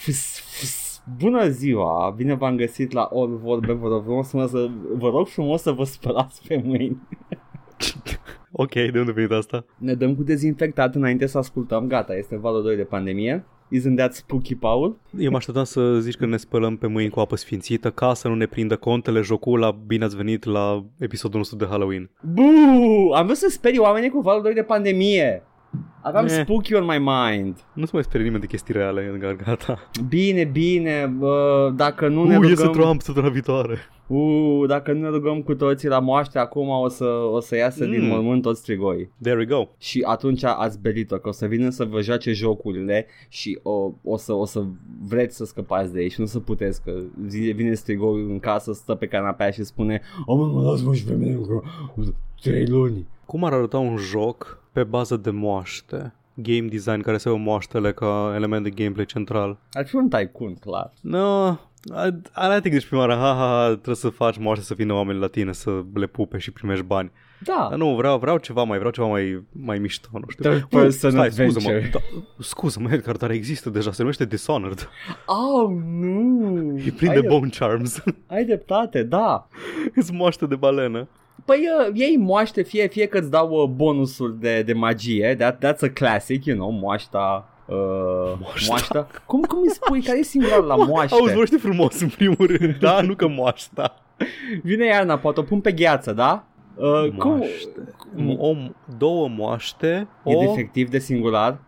Fs, fs, Bună ziua, bine v-am găsit la All Vorbe, vă rog frumos, să, vă rog frumos să vă spălați pe mâini. Ok, de unde venit asta? Ne dăm cu dezinfectat înainte să ascultăm, gata, este valul 2 de pandemie. Isn't that spooky, Paul? Eu mă așteptam să zici că ne spălăm pe mâini cu apă sfințită ca să nu ne prindă contele jocul la bine ați venit la episodul nostru de Halloween. Buu! Am vrut să sperii oamenii cu valul 2 de pandemie. Aveam Eh. spooky on my mind. Nu se mai sperie nimeni de chestii reale, gata. Bine, bine, bă, dacă nu ne Uh, iese rugăm... Trump săptămâna viitoare. Uh, dacă nu ne rugăm cu toții la moaște, acum o să, o să iasă mm. din Mm. mormânt toți strigoi. There we go. Și atunci ați belit-o, că o să vină să vă joace jocurile și o, o, să, o să vreți să scăpați de ei și nu să puteți, că zi- vine strigoi în casă, stă pe canapea și spune O, mă, mă, lasă-mă și pe mine cu trei luni. Cum ar arăta un joc pe bază de moaște? Game design care să aibă moaștele ca element de gameplay central. Ar fi un tycoon, clar. No, I, I think deci prima oară, ha, ha, ha, trebuie să faci moaște să vină oameni la tine să le pupe și primești bani. Da. Dar nu, vreau, vreau ceva mai, vreau ceva mai, mai mișto, nu știu. Third Nu, person stai, scuză-mă, adventure. da, scuză-mă, Edgar, dar există deja, se numește Dishonored. Oh, nu. E plin de ai, bone charms. ai dreptate, da. Îți moaște de balenă. Păi uh, ei moaște fie, fie că îți dau uh, bonusuri de, de magie, that, that's a classic, you know, moașta Uh, Moașta. moașta. Cum, cum îi spui? Care e singular la moaște? Auzi, vorbește frumos în primul rând, da? Nu că moașta. Vine iarna, poate o pun pe gheață, da? Uh, cum? Moaște. O, două moaște, E o, defectiv de singular?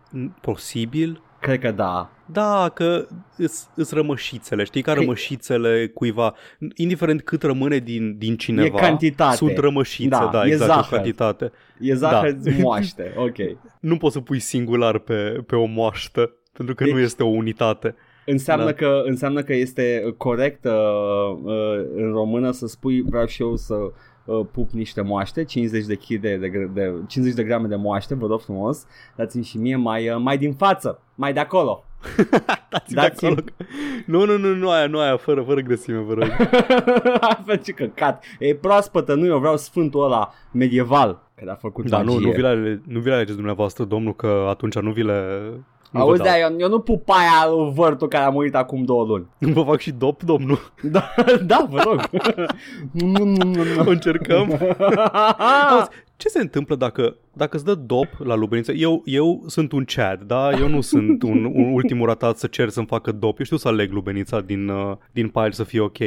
posibil, Cred că da. Da, că îs, îs rămășițele, știi, ca Că- rămășițele cuiva, indiferent cât rămâne din, din cineva, E cantitate. sunt rămășițe, Da, da, e exact, zahăr. o cantitate. E zahăr Da. moaște, ok. Nu poți să pui singular pe, pe o moaștă, pentru că Deci- nu este o unitate. Înseamnă, Da. că, înseamnă că este corect uh, uh, în română să spui vreau și eu să uh, pup niște moaște, 50 de, kg de, de, de, 50 de grame de moaște, vă rog frumos, dați-mi și mie mai, uh, mai din față, mai de acolo. Dați-mi Dați-mi- de acolo. Nu, nu, nu, nu aia, nu aia, fără, fără grăsime, vă rog. Altfel ce căcat. E proaspătă, nu eu vreau sfântul ăla medieval care a făcut Da, nu, magie. nu vi, le, nu vi le alegeți dumneavoastră, domnul, că atunci nu vi le... Nu vă, Auzi, dau. da, eu, eu nu pup aia lui vârtul care a murit acum două luni. nu vă fac și dop, domnul. Da, da vă rog. Încercăm. Auzi, ce se întâmplă dacă, dacă îți dă dop la lubeniță? Eu, eu sunt un Chad, da? Eu nu sunt un, un ultimul ratat să cer să-mi facă dop. Eu știu să aleg lubenița din, uh, din pile să fie ok.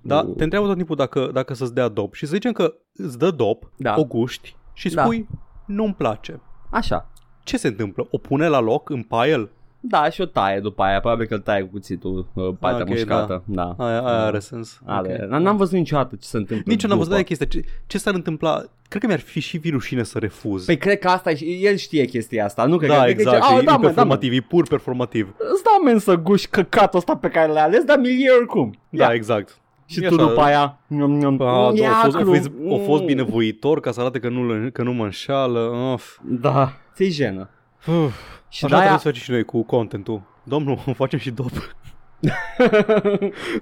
Dar Nu. te întreabă tot timpul dacă, dacă să-ți dea dop și să zicem că îți dă dop, Da. o guști și Da. spui nu-mi place. Așa. Ce se întâmplă? O pune la loc în pile? Da, și o taie după aia, probabil că îl taie cu cuțitul, uh, partea Ok, mușcată. Da. Aia, aia are sens. Are. Ok. N- N-am văzut niciodată ce se întâmplă Nici eu n-am văzut după. de chestia. Ce, ce s-ar întâmpla? Cred că mi-ar fi și vi rușine să refuz. Păi cred că asta e, el știe chestia asta, nu cred că da, cred că exact. zice, e, "Au, da, e mă, da, mă, performativ, e pur performativ. îți dau men să guși căcatul ăsta pe care l-ai ales, dar milie oricum. Da, Ia. exact. Și E tu așa. după aia, njom, njom, A, ia da, a, fost, a, cru. fost, a fost Mm. binevoitor ca să arate că nu, că nu mă înșală. Of. Da, ți-i jenă. Uf. Și Așa de-aia- trebuie să facem și noi cu contentul. Domnul, facem și dop.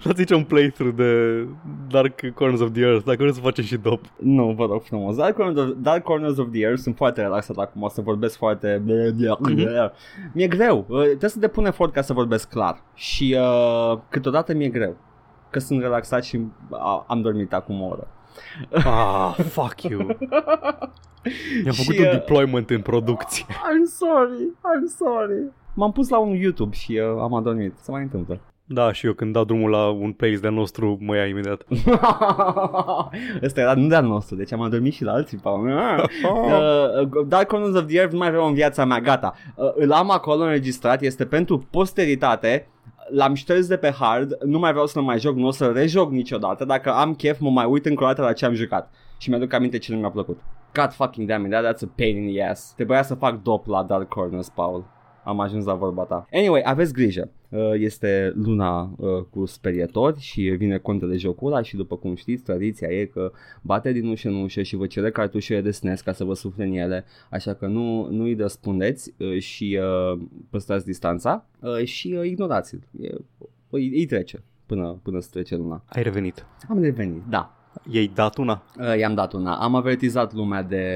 Dați aici un playthrough de Dark Corners of the Earth, dacă vreți să facem și dop. Nu, vă rog frumos. Dark Corners of, Dark Corners of the Earth sunt foarte relaxat acum, o să vorbesc foarte... Mhm. Mi-e greu, uh, trebuie să depun efort ca să vorbesc clar. Și uh, câteodată mi-e greu. Că sunt relaxat și a, am dormit acum o oră. Ah, fuck you. Mi-am Și, făcut un uh, deployment în producție. I'm sorry, I'm sorry. M-am pus la un YouTube și uh, am adormit. Se mai întâmplă. Da, și eu când dau drumul la un playlist de-al nostru, mă ia imediat. Ăsta era nu de-al nostru, deci am adormit și la alții. Pa. Uh, Dark Corners of the Earth nu mai vreau în viața mea, gata. Uh, îl am acolo înregistrat, este pentru posteritate. L-am șters de pe hard, nu mai vreau să-l mai joc, nu o să rejoc niciodată. Dacă am chef, mă mai uit încă o dată la ce am jucat. Și mi-aduc aminte ce nu mi-a plăcut. God fucking damn it, that, that's a pain in the ass. Trebuia să fac dop la Dark Corners, Paul. Am ajuns la vorba ta. Anyway, aveți grijă. Uh, Este luna uh, cu sperietori și vine contele jocul ăla și după cum știți, tradiția e că bate din ușă în ușă și vă cere cartușele de SNES ca să vă sufle în ele, așa că nu, nu îi răspundeți uh, și uh, păstrați distanța uh, și uh, ignorați-l. E, îi, îi trece până, până să trece luna. Ai revenit. Am revenit, da. Ei dat una. Uh, i-am dat una. Am avertizat lumea de,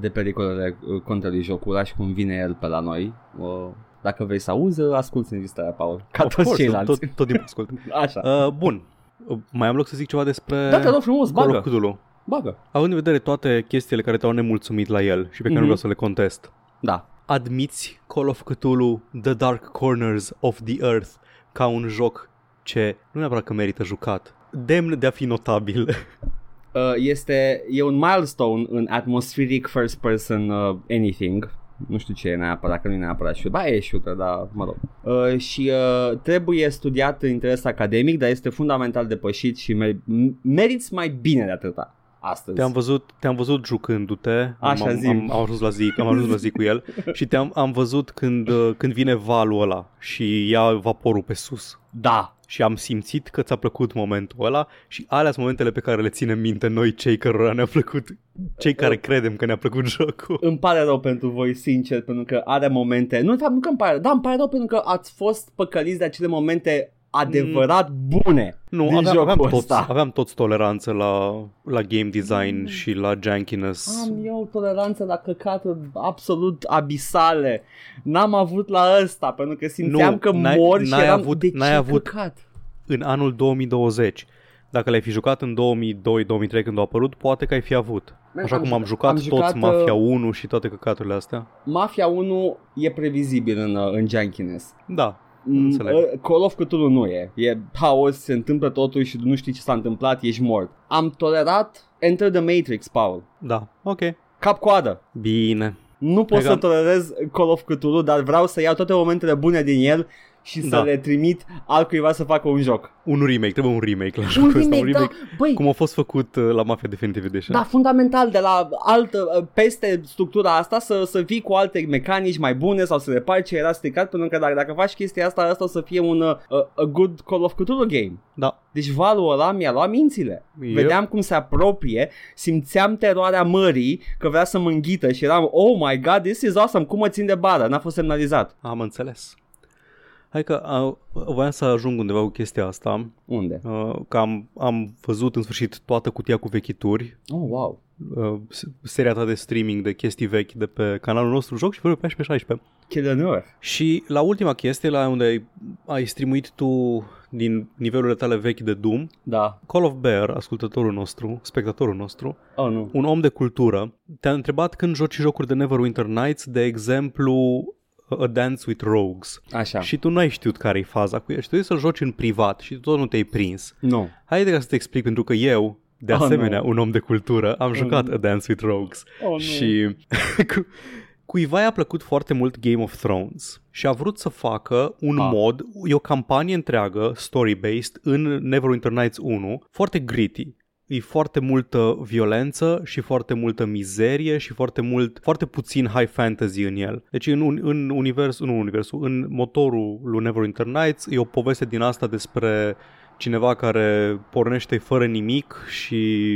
de pericolele uh, contrelui jocul ăla și cum vine el pe la noi. Uh, Dacă vrei să auzi, asculti înregistrarea, Paul. Ca Of toți course, ceilalți. Tot, tot timpul ascult. Așa. Uh, bun. Uh, Mai am loc să zic ceva despre Da, te rog frumos, Call bagă. of Cthulhu. Bagă. Având în vedere toate chestiile care te-au nemulțumit la el și pe care Mhm. nu vreau să le contest, Da. admiți Call of Cthulhu The Dark Corners of the Earth ca un joc ce nu neapărat că merită jucat, demn de a fi notabil. Uh, este, e un milestone în atmospheric first person uh, anything. Nu știu ce e neapărat, că nu e neapărat shooter. Ba, e shooter, dar mă rog. Uh, și uh, trebuie studiat în interes academic, dar este fundamental depășit și mer- m- meriți mai bine de atâta astăzi. Te-am văzut, te-am văzut jucându-te, Așa, am, am, zi-mi. am, am, ajuns la zi, am ajuns la zi cu el și te-am am văzut când, uh, când vine valul ăla și ia vaporul pe sus. Da, Și am simțit că ți-a plăcut momentul ăla și alea sunt momentele pe care le ținem minte noi cei cărora ne-a plăcut, cei care credem că ne-a plăcut jocul. îmi pare rău pentru voi, sincer, pentru că are momente... Nu, de fapt, nu că îmi pare rău, dar îmi pare rău pentru că ați fost păcăliți de acele momente adevărat bune Nu, din aveam, jocul aveam, toți, ăsta. aveam toți toleranță la, la game design și la jankiness. Am eu toleranță la căcaturi absolut abisale. N-am avut la ăsta, pentru că simțeam Nu, că n-ai- mor și n-ai eram avut- de n-ai ce avut- căcat? În anul 2020, dacă l-ai fi jucat în 2002-2003 când a apărut, poate că ai fi avut. Man, Așa am cum am jucat- jucat, am toți jucat, Mafia uh, 1 și toate căcaturile astea. Mafia 1 e previzibil în, uh, în jankiness. Da, Mm, Înțeleg. uh, Call of Cthulhu nu e. E haos, se întâmplă totul și nu știi ce s-a întâmplat, ești mort. Am tolerat Enter the Matrix, Paul. da, ok. Cap-coadă. Bine. Nu pot Hai că să am- tolerez Call of Cthulhu, dar vreau să iau toate momentele bune din el și să Da. le trimit altcuiva să facă un joc. Un remake, trebuie un remake la Un jocul ăsta. remake, Un remake da, băi, cum a fost făcut uh, la Mafia Definitive Edition. Da, fundamental, de la altă, uh, peste structura asta să, să vii cu alte mecanici mai bune sau să repari ce era stricat, pentru că dacă, dacă faci chestia asta, asta o să fie un uh, a good Call of Cthulhu game. Da. Deci valul ăla mi-a luat mințile. Yep. Vedeam cum se apropie, simțeam teroarea mării, că vrea să mă înghită și eram, oh my god, this is awesome, cum mă țin de bară, n-a fost semnalizat. Am înțeles. Hai că uh, voiam să ajung undeva cu chestia asta, Unde? uh, că am, am văzut în sfârșit toată cutia cu vechituri, Oh, wow. uh, s- seria ta de streaming de chestii vechi de pe canalul nostru Joc și Fără pe 16 Chilănor. Și la ultima chestie, la unde ai, ai streamuit tu din nivelurile tale vechi de Doom, Da. Call of Bear, ascultătorul nostru, spectatorul nostru, Oh, nu. un om de cultură, te-a întrebat când joci jocuri de Neverwinter Nights, de exemplu A Dance with Rogues. Așa. Și tu nu ai știut care e faza cu el și tu trebuie să-l joci în privat și tu tot nu te-ai prins. Nu. Haide ca să te explic, pentru că eu, de Oh, asemenea, nu. un om de cultură, am jucat nu. A Dance with Rogues. Oh, nu. Și cu, cuiva i-a plăcut foarte mult Game of Thrones și a vrut să facă un Ah. mod, e o campanie întreagă, story-based, în Neverwinter Nights 1, foarte gritty. E foarte multă violență și foarte multă mizerie și foarte mult, foarte puțin high fantasy în el. Deci în, un- în universul, nu în universul, în motorul lui Neverwinter Nights e o poveste din asta despre cineva care pornește fără nimic și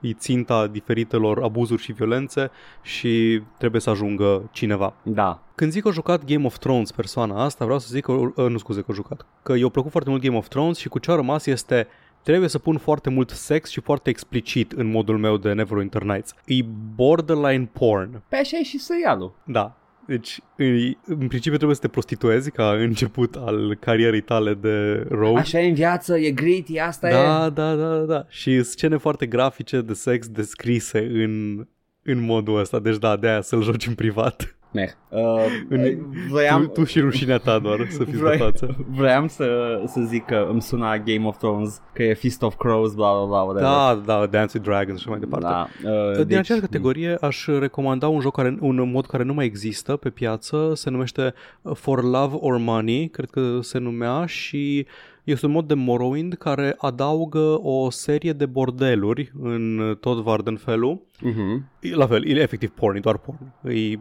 îi ținta diferitelor abuzuri și violențe și trebuie să ajungă cineva. Da. Când zic că a jucat Game of Thrones persoana asta, vreau să zic că, uh, nu scuze că a jucat, că i-a plăcut foarte mult Game of Thrones și cu ce a rămas este trebuie să pun foarte mult sex și foarte explicit în modul meu de Neverwinter Nights. E borderline porn. Pe așa e și serialul. Da. Deci, îi- în principiu trebuie să te prostituezi ca început al carierei tale de rogue. Așa e în viață, e gritty, asta e. Da, da, da, da. Și scene foarte grafice de sex descrise în, în modul ăsta. Deci da, de aia să-l joci în privat. Meh. Uh, În- vroiam, Tu, tu și rușinea ta doar să fiți Vrei- de față. Vroiam să, să zic că îmi suna Game of Thrones, că e Feast of Crows, bla bla bla, whatever. Da, da, Dance with Dragons și mai departe. da. Uh, Din deci, aceeași categorie aș recomanda un joc care, un mod care nu mai există pe piață, se numește For Love or Money, cred că se numea și este un mod de Morrowind care adaugă o serie de bordeluri în tot Vardenfelul. Mhm. E La fel, e efectiv porn, e doar porn. E ex-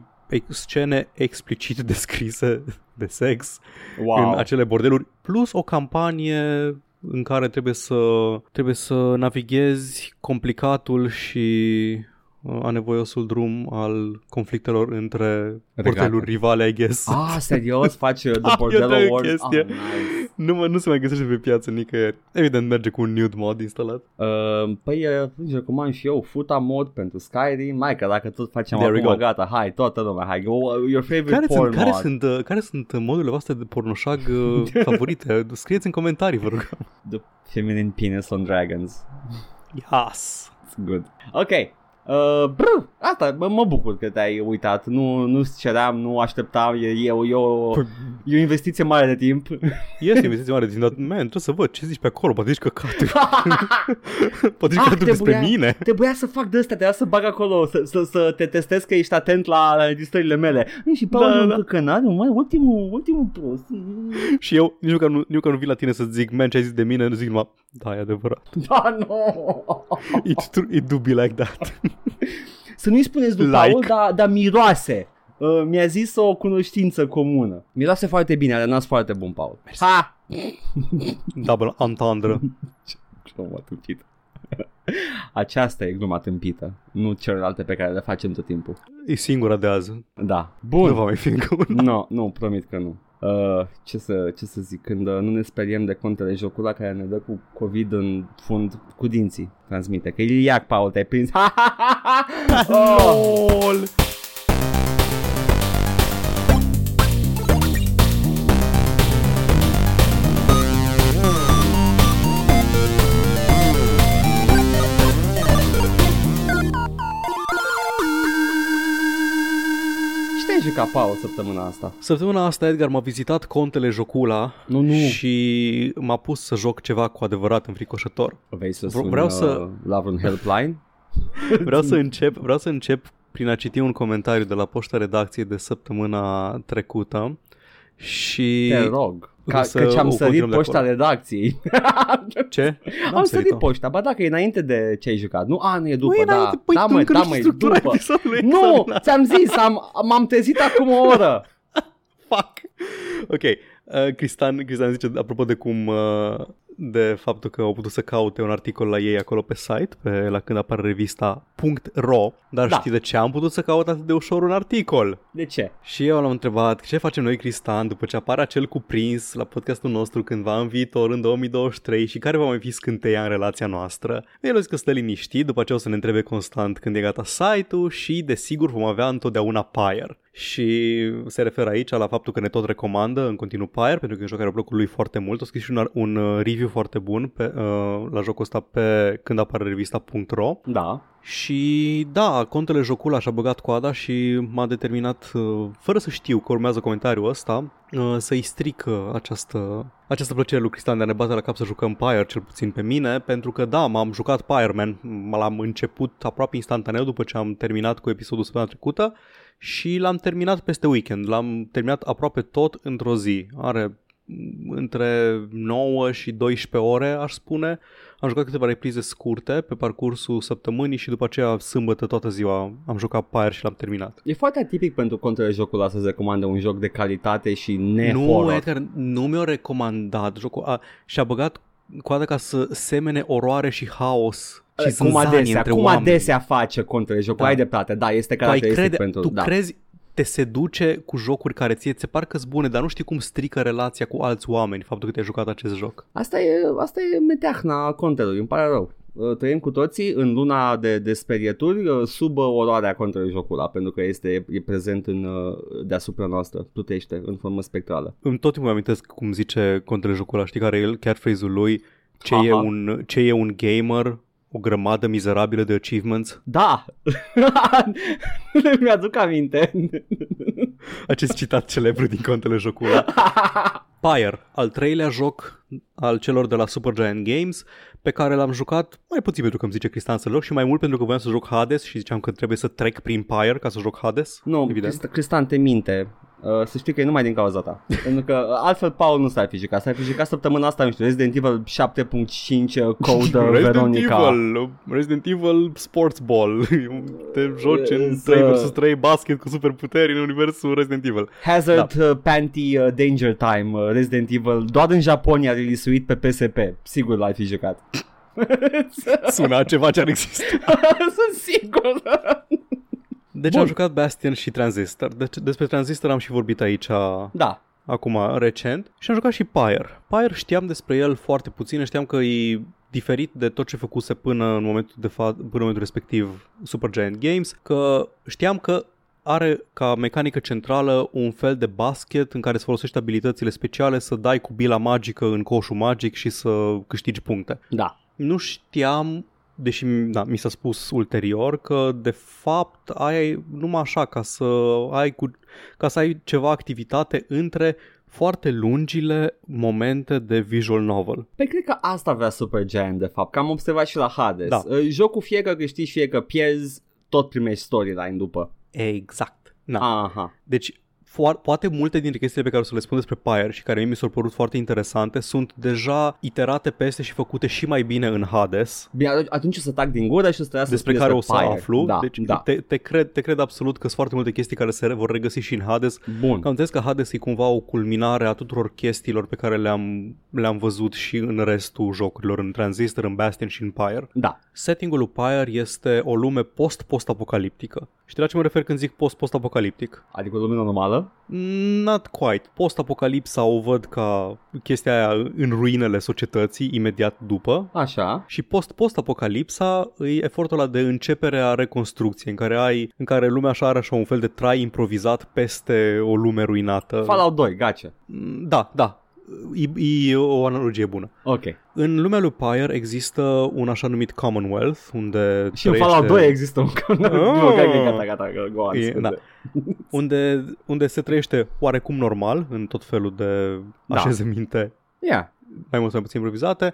scene explicit descrise de sex Wow. în acele bordeluri, plus o campanie în care trebuie să, trebuie să navighezi complicatul și uh, anevoiosul drum al conflictelor între Regate. bordeluri rivale, I guess. Ah, serios? Faci uh, Da, The eu Bordello dau o Wars? chestie. Ah, nice. Nu, mă, nu se mai găsește pe piață nicăieri. Evident merge cu un nude mod instalat. Uh, păi, uh, îți recomand și eu Futa mod pentru Skyrim. Mai că dacă tot facem There we acum, go. gata, hai, toată lumea, hai, go, uh, your favorite Care porn sunt, care, mod. sunt, uh, care sunt modurile voastre de pornoșag uh, favorite? Scrieți în comentarii, vă rog. The feminine penis on dragons. Yes. It's good. Ok. Uh, brr, asta, mă, mă bucur că te-ai uitat Nu, nu ceream, nu așteptam E, e, o- e, o, Păi- e o investiție mare de timp Este investiție mare de timp, dar, man, trebuie să văd ce zici pe acolo, poate zici căcaturi. poate zici Ah, căcaturi despre trebuia- mine. Trebuia să fac de astea, trebuia să bag acolo Să, să, să te testez că ești atent la, la registrările mele Nu, Și Paul Da, da, da. da. canalul, mai ultimul, ultimul prost Și eu, nici măcar nu, nici măcar nu vin la tine să zic, man, ce ai zis de mine, nu zic numai, da, e adevărat. Da, nu It, tru- it do be like that. Să nu-i spuneți lui Like. Paul, dar, dar miroase Uh, mi-a zis o cunoștință comună Miroase foarte bine, are nas foarte bun, Paul Ha! Double entendre. Ce m-a tâmpit. Aceasta e gluma tâmpită, nu celelalte pe care le facem tot timpul. E singura de azi. Da. Nu Bun. va mai fi încă una. Nu, nu, promit că nu. Uh, ce, să, ce să zic, când uh, nu ne speriem de contele jocul care ne dă cu COVID în fund cu dinții, transmite. Că Iliac, Paul, te-ai prins. Ha, ha, ha, ha. Oh. LOL. Ce te-ai jucat, Paul, săptămâna asta? Săptămâna asta Edgar m-a vizitat contele Jocula Nu, nu. și m-a pus să joc ceva cu adevărat înfricoșător. Vrei să Vreau- sun vreau uh, să- la vreun helpline? Vreau să încep, vreau să încep prin a citi un comentariu de la poșta redacției de săptămâna trecută și Te rog. Ca, să că ce-am o sărit continuăm de poșta acolo. redacției. ce? Am sărit sărit-o. poșta, ba dacă e înainte de ce ai jucat. Nu, a, nu e după, Nu e da. înainte, păi da, tu mă, încă da, nu mă, știi e structura după. episodului Nu, extraordinar. ți-am zis, am, m-am trezit acum o oră. Fuck. Ok. Uh, Cristian, Cristian zice, apropo de cum, uh, de faptul că au putut să caute un articol la ei acolo pe site, pe, la când apare revista .ro, dar Da. știi de ce am putut să caut atât de ușor un articol? De ce? Și eu l-am întrebat ce facem noi, Cristian, după ce apare acel cuprins la podcastul nostru cândva în viitor, în 2023 și care va mai fi scânteia în relația noastră. El a zis că stă liniștit, după aceea o să ne întrebe constant când e gata site-ul și desigur vom avea întotdeauna Pyre. Și se referă aici la faptul că ne tot recomandă în continuu Pyre, pentru că e un joc care a plăcut lui foarte mult. A scris și un, ar- un uh, review foarte bun pe, uh, la jocul ăsta pe când apare revista.ro Da. și da, contele Jocula și-a băgat coada și m-a determinat, uh, fără să știu că urmează comentariul ăsta, uh, să-i stric uh, această, această plăcere lui Cristian de a ne bate la cap să jucăm Pyre, cel puțin pe mine, pentru că da, m-am jucat Pyre, man, l-am început aproape instantaneu după ce am terminat cu episodul săptămâna trecută și l-am terminat peste weekend, l-am terminat aproape tot într-o zi. Are mm, între 9 și 12 ore, aș spune. Am jucat câteva reprize scurte pe parcursul săptămânii și după aceea sâmbătă toată ziua am jucat Pyre și l-am terminat. E foarte atipic pentru contele jocul ăsta să-ți recomande un joc de calitate și Nu, ne-horror. Edgar, nu mi-a recomandat jocul a, și-a băgat coada ca să semene oroare și haos și cum zânzanie adesea, între cum oameni. adesea face contele jocul. Da. Ai dreptate, da, este tu, ai caracteristic crede, pentru... tu da. crezi te seduce cu jocuri care ție ți se par că bune, dar nu știi cum strică relația cu alți oameni faptul că te-ai jucat acest joc. Asta e, asta e meteahna contelui, îmi pare rău. Uh, Trăim cu toții în luna de, de sperieturi uh, sub uh, oroarea contelui jocul ăla, pentru că este e prezent în, uh, deasupra noastră, plutește în formă spectrală. Îmi tot timpul amintesc cum zice contele jocul ăla, știi care e el, catchphrase-ul lui, ce Aha. e, un, ce e un gamer, o grămadă mizerabilă de achievements. Da! Mi-aduc aminte. Acest citat celebru din contele jocul ăla. Pyre, al treilea joc al celor de la Supergiant Games, pe care l-am jucat mai puțin pentru că îmi zice Cristian să joc și mai mult pentru că voiam să joc Hades și ziceam că trebuie să trec prin Pyre ca să joc Hades. Nu, evident. Crist- Cristian te minte. Uh, să știi că e numai din cauza ta. Pentru că uh, altfel Paul nu s-ar fi jucat. S-ar fi jucat săptămâna asta, nu știu, Resident Evil 7.5 uh, Code uh, Resident Veronica. Evil, Resident Evil Sports Ball. Te joci în Să- 3 vs 3 basket cu superputeri în universul Resident Evil. Hazard da. uh, Panty uh, Danger Time uh, Resident Evil doar în Japonia release-uit pe PSP. Sigur l-ai fi jucat. Sună a ceva ce ar exista. Sunt sigur. Deci Bun. am jucat Bastion și Transistor. Deci despre Transistor am și vorbit aici Da. acum recent și am jucat și Pyre. Pyre știam despre el foarte puțin, știam că e diferit de tot ce făcuse până în momentul, de fa- până în momentul respectiv Supergiant Games, că știam că are ca mecanică centrală un fel de basket în care să folosești abilitățile speciale, să dai cu bila magică în coșul magic și să câștigi puncte. Da. Nu știam deși da, mi s-a spus ulterior că de fapt ai numai așa ca să ai cu, ca să ai ceva activitate între foarte lungile momente de visual novel. Păi cred că asta vrea Supergiant de fapt, că am observat și la Hades. Da. Uh, Jocul fie că câștigi, fie că pierzi, tot primești storyline după. Exact. Na. Aha. Deci foar- poate multe dintre chestiile pe care o să le spun despre Pyre și care mie mi s-au părut foarte interesante sunt deja iterate peste și făcute și mai bine în Hades, Bine, atunci- atunci o să tac din gură și o să trebuie să despre spui care o să Pyre. aflu. Da, deci da. te, te, cred, te cred absolut că sunt foarte multe chestii care se vor regăsi și în Hades. Bun. Că am înțeles că Hades e cumva o culminare a tuturor chestiilor pe care le-am, le-am văzut și în restul jocurilor, în Transistor, în Bastion și în Pyre. Da. Settingul lui Pyre este o lume post-post-apocaliptică. Știi la ce mă refer când zic post-post-apocaliptic? Adică o lumină normală? Not quite. Post-apocalipsa o văd ca chestia aia în ruinele societății imediat după. Așa. Și post-post-apocalipsa e efortul ăla de începere a reconstrucției, în care ai, în care lumea așa are așa un fel de trai improvizat peste o lume ruinată. Fallout 2, gace. Mm, Da, da. E, e o analogie bună. Ok. În lumea lui Pyre există un așa numit Commonwealth, unde Și în trăiește- Fallout 2 există un Oh. oh. gata, gata, gata, go on, E, scuze. da. unde, unde se trăiește oarecum normal în tot felul de Da. așezăminte Yeah. mai mult sau mai puțin improvizate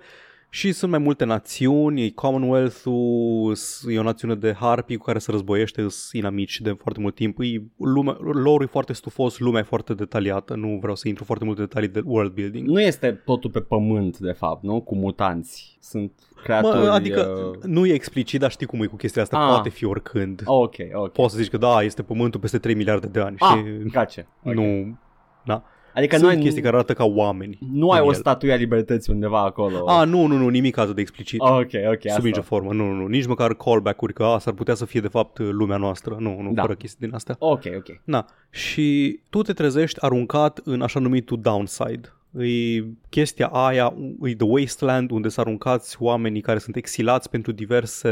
și sunt mai multe națiuni, e Commonwealth-ul, s- e o națiune de harpii cu care se războiește, sunt inamici de foarte mult timp, e lume, lore e foarte stufos, lumea e foarte detaliată, nu vreau să intru foarte multe detalii de world building. Nu este totul pe pământ, de fapt, nu? Cu mutanți. Sunt creaturi... Mă, adică Uh... nu e explicit, dar știi cum e cu chestia asta, Ah. poate fi oricând. Ok, ok. Poți să zici că da, este pământul peste 3 miliarde de ani, Ah, știi? gace. Ok. Nu, da. Adică Sunt noi chestii care arată ca oameni. nu ai în o el. statuie a libertății undeva acolo. A, nu, nu, nu, nimic atât de explicit. ok, ok, Sub asta. nicio formă, nu, nu, nu, nici măcar callback-uri că a, s-ar putea să fie de fapt lumea noastră, nu, nu, Da. fără chestii din astea. Ok, ok. Na, și tu te trezești aruncat în așa numitul downside. E chestia aia, e The Wasteland, unde sunt aruncați oamenii care sunt exilați pentru diverse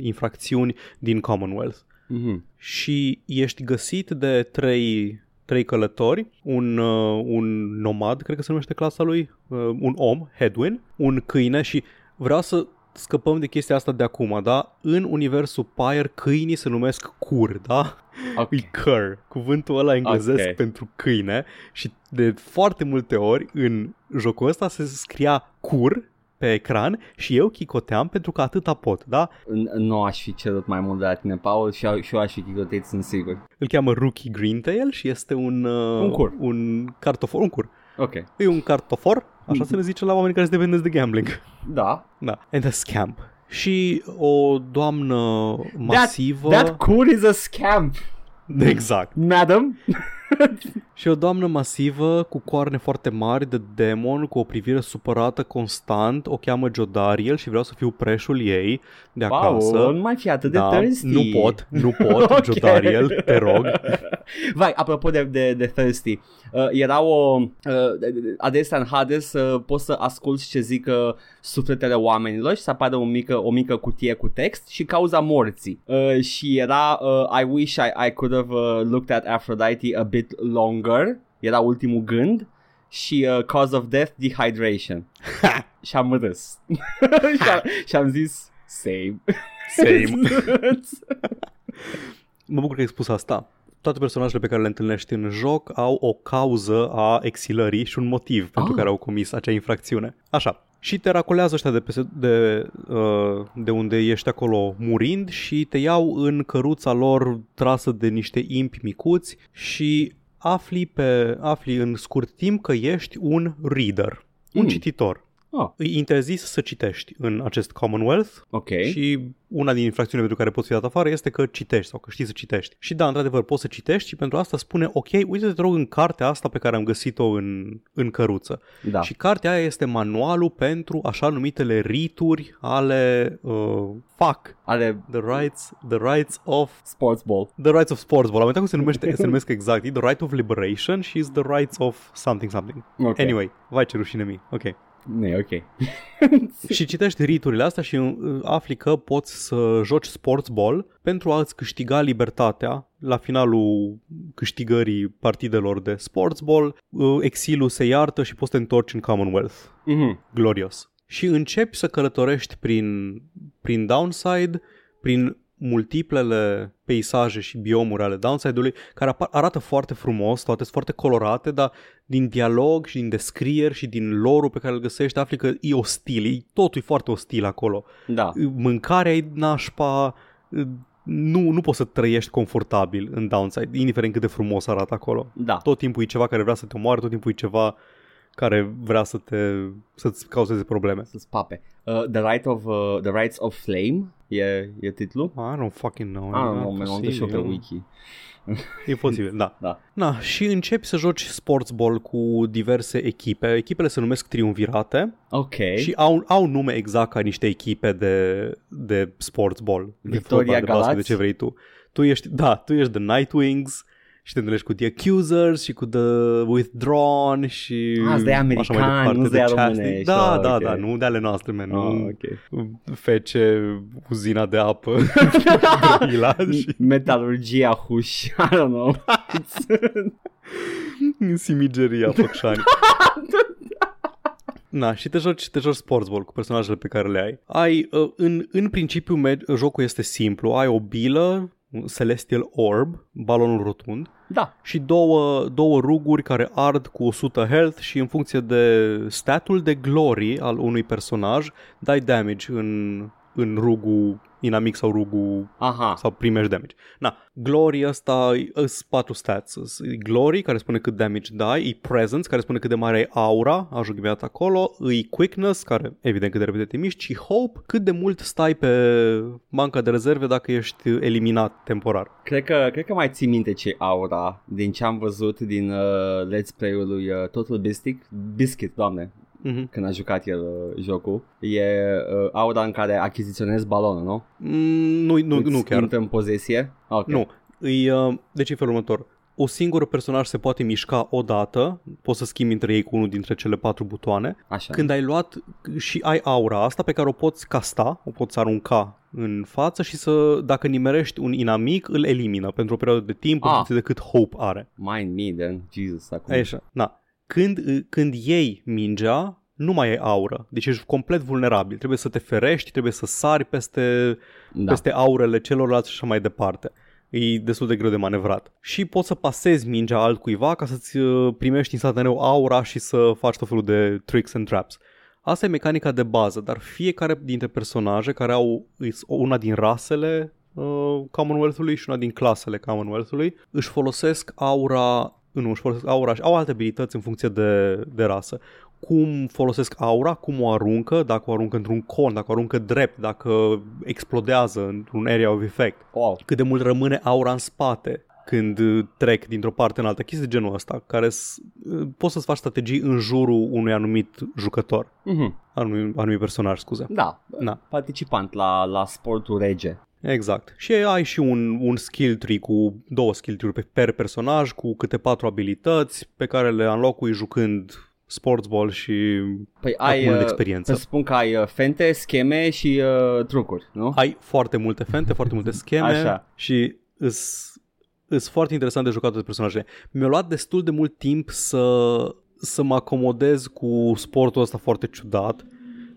infracțiuni din Commonwealth. Mhm. Și ești găsit de trei, trei călători, un, uh, un nomad, cred că se numește clasa lui, uh, un om, Hedwin, un câine și vreau să scăpăm de chestia asta de acum, da? În universul Pyre, câinii se numesc cur, da? Ok. E cur, cuvântul ăla englezesc Ok. pentru câine și de foarte multe ori în jocul ăsta se scria cur pe ecran și eu chicoteam pentru că atâta pot, da? N- Nu aș fi cerut mai mult de la tine, Paul, și, eu- și eu aș fi chicotit, sunt sigur. Îl cheamă Rookie Greentail și este un, uh, Un cur. un cartofor, un cur. Ok. E un cartofor, așa se le zice la oamenii care sunt dependenți de gambling. Da. Da. And a scamp. Și o doamnă masivă... That cool is a scamp, Exact. madam. Și o doamnă masivă cu coarne foarte mari de demon, cu o privire supărată constant, o cheamă Jodariel și vreau să fiu preșul ei de acasă. Paul, nu mai fi atât de da, thirsty. nu pot, nu pot, Ok. Jodariel, te rog. Vai, apropo de, de, de thirsty, uh, era o... Uh, de- de- adesea în Hades uh, poți să asculti ce zic uh, sufletele oamenilor și să apară o mică, o mică cutie cu text și cauza morții. Uh, și era uh, I wish I, I could have uh, looked at Aphrodite a bit longer. Era ultimul gând. Și uh, cause of death, dehydration. și am râs. și, am, și am zis, same. Same. Mă bucur că ai spus asta. Toate personajele pe care le întâlnești în joc au o cauză a exilării și un motiv pentru Ah. care au comis acea infracțiune. Așa. Și te racolează ăștia de, peste, de, uh, de unde ești acolo murind și te iau în căruța lor trasă de niște impi micuți și afli, pe, afli în scurt timp că ești un reader, un Mm. cititor. Oh, Îi interzis să citești în acest Commonwealth ok. și una din infracțiunile pentru care poți fi dat afară este că citești sau că știi să citești. Și da, într-adevăr, poți să citești și pentru asta spune, ok, uite-te, te rog, în cartea asta pe care am găsit-o în, în căruță. Da. Și cartea aia este manualul pentru așa numitele rituri ale uh, FAC, Are the rights, the rights of sports ball. The Rights of Sports Ball. Am uitat cum se numește, se numesc exact. E The Right of Liberation și is The Rights of something something. Ok. Anyway, vai ce rușine mi. Ok. Nu e ok. și citești riturile astea și uh, afli că poți să joci sports ball pentru a-ți câștiga libertatea la finalul câștigării partidelor de sports ball. uh, Exilul se iartă și poți să te întorci în Commonwealth. Mhm. Glorios. Și începi să călătorești prin, prin Downside, prin multiplele peisaje și biomuri ale Downside-ului, care apar, arată foarte frumos, toate sunt foarte colorate, dar din dialog și din descrieri și din lorul pe care îl găsești, afli că e ostil, e, totul e foarte ostil acolo. Da. Mâncarea e nașpa, nu, nu poți să trăiești confortabil în Downside, indiferent cât de frumos arată acolo. Da. Tot timpul e ceva care vrea să te omoare, tot timpul e ceva care vrea să te, să-ți cauzeze probleme. Să-ți pape. Uh, the, right of, uh, the Rights of Flame e, e titlul? I don't fucking know. I don't E know, man, am dus și eu pe posibil. wiki. E posibil, da. Da. Na, și începi să joci sports ball cu diverse echipe. Echipele se numesc triumvirate Ok. și au, au nume exact ca niște echipe de, de sports ball. De Victoria fotbal, de basket, Galați? de ce vrei tu. Tu ești, da, tu ești The Nightwings și te întâlnești cu The Accusers și cu The Withdrawn și Ah, sunt de așa mai americani, departe, nu-s de The Chastity. românești, Da, ah, da, ok. da, nu de ale noastre, man. Ah, nu ok. fece uzina de apă Brăila și Metalurgia Huș. I don't know. în simigeria Făcșani. Na, și te joci, te joci sportsball cu personajele pe care le ai. Ai, uh, în, în principiu, me- jocul este simplu. Ai o bilă, un Celestial Orb, balonul rotund, da. și două, două ruguri care ard cu 100 health și în funcție de statul de glory al unui personaj, dai damage în, în rugul inamic sau rugul Aha. sau primești damage. Na, glory ăsta îs patru stats. Îs glory, care spune cât damage dai, e presence, care spune cât de mare e aura, ajung imediat acolo, e quickness, care evident cât de repede te miști, și hope, cât de mult stai pe banca de rezerve dacă ești eliminat temporar. Cred că, cred că mai ții minte ce aura din ce am văzut din uh, Let's Play-ul lui uh, Total Biscuit, Biscuit, doamne, Mhm. când a jucat el uh, jocul. E uh, aura în care achiziționezi balonul, nu? Mm, nu, nu, Îți nu chiar. Intră în pozesie? Ok. Nu. Îi, uh, deci e felul următor. O singură personaj se poate mișca odată, poți să schimbi între ei cu unul dintre cele patru butoane. Așa. Când ai luat și ai aura asta pe care o poți casta, o poți arunca în față și să, dacă nimerești un inamic, îl elimină pentru o perioadă de timp, în Ah. funcție de cât hope are. Mind me, then. Jesus, acum. Așa, na. Când, când iei mingea, nu mai ai aură, deci ești complet vulnerabil. Trebuie să te ferești, trebuie să sari peste, da. peste aurele celorlalți și așa mai departe. E destul de greu de manevrat. Și poți să pasezi mingea altcuiva ca să-ți uh, primești instantaneu aura și să faci tot felul de tricks and traps. Asta e mecanica de bază, dar fiecare dintre personaje care au îs- una din rasele uh, Commonwealth-ului și una din clasele Commonwealth-ului își folosesc aura nu, își folosesc aura și au alte abilități în funcție de, de rasă. Cum folosesc aura, cum o aruncă, dacă o aruncă într-un con, dacă o aruncă drept, dacă explodează într-un area of effect, Wow. cât de mult rămâne aura în spate când uh, trec dintr-o parte în alta, chestii de genul ăsta, care s- uh, poți să-ți faci strategii în jurul unui anumit jucător, Mhm. anumit, anumit personaj, scuze. Da. Na. Participant la, la sportul rege. Exact. Și ai și un, un skill tree cu două skill tree pe per personaj, cu câte patru abilități pe care le înlocui jucând sports ball și Păi ai, acumulând uh, experiență. Presupun că ai uh, fente, scheme și uh, trucuri, nu? ai foarte multe fente, foarte multe scheme Așa. și îs, îs foarte interesant de jucat de personaje. Mi-a luat destul de mult timp să, să mă acomodez cu sportul ăsta foarte ciudat.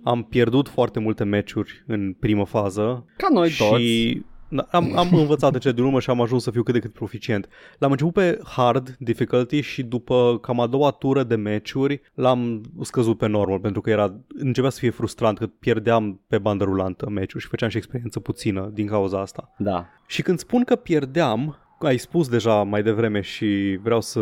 Am pierdut foarte multe meciuri în primă fază Ca noi toți. și da, am, am învățat de cele din urmă și am ajuns să fiu cât de cât proficient. L-am început pe hard difficulty și după cam a doua tură de meciuri l-am scăzut pe normal pentru că era, începea să fie frustrant că pierdeam pe bandă rulantă meciuri și făceam și experiență puțină din cauza asta. Da. Și când spun că pierdeam, ai spus deja mai devreme și vreau să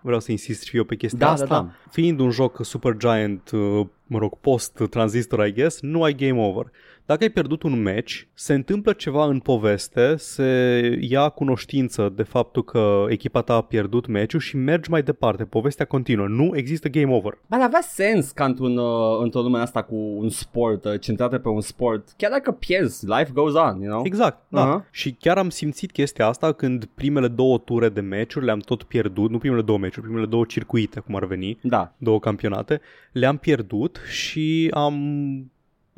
vreau să insist și eu pe chestia Da, asta, da, da. fiind un joc Super Giant uh, mă rog, post-transistor, I guess, nu ai game over. Dacă ai pierdut un match, se întâmplă ceva în poveste, se ia cunoștință de faptul că echipa ta a pierdut meciul și mergi mai departe. Povestea continuă. Nu există game over. Ar avea sens ca într-un, uh, într-o lume asta cu un sport, uh, centrată pe un sport. Chiar dacă pierzi, life goes on, you know? Exact, da. Aha. Și chiar am simțit chestia asta când primele două ture de meciuri le-am tot pierdut, nu primele două meciuri, primele două circuite, cum ar veni, Da. două campionate, le-am pierdut și am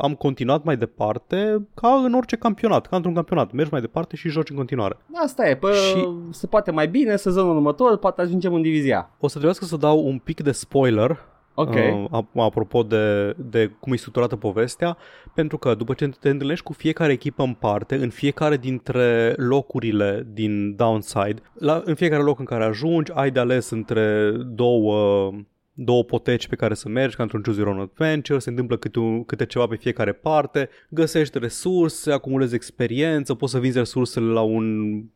am continuat mai departe ca în orice campionat, ca într-un campionat. Mergi mai departe și joci în continuare. Asta e, pă, Și- se poate mai bine, sezonul următor, poate ajungem în divizia. O să trebuiască să dau un pic de spoiler Ok. uh, ap- apropo de, de cum e structurată povestea, pentru că după ce te întâlnești cu fiecare echipă în parte, în fiecare dintre locurile din Downside, la, în fiecare loc în care ajungi, ai de ales între două două poteci pe care să mergi, ca într-un Choose Your Own Adventure, se întâmplă câte, un, câte ceva pe fiecare parte, găsești resurse, acumulezi experiență, poți să vinzi resursele la un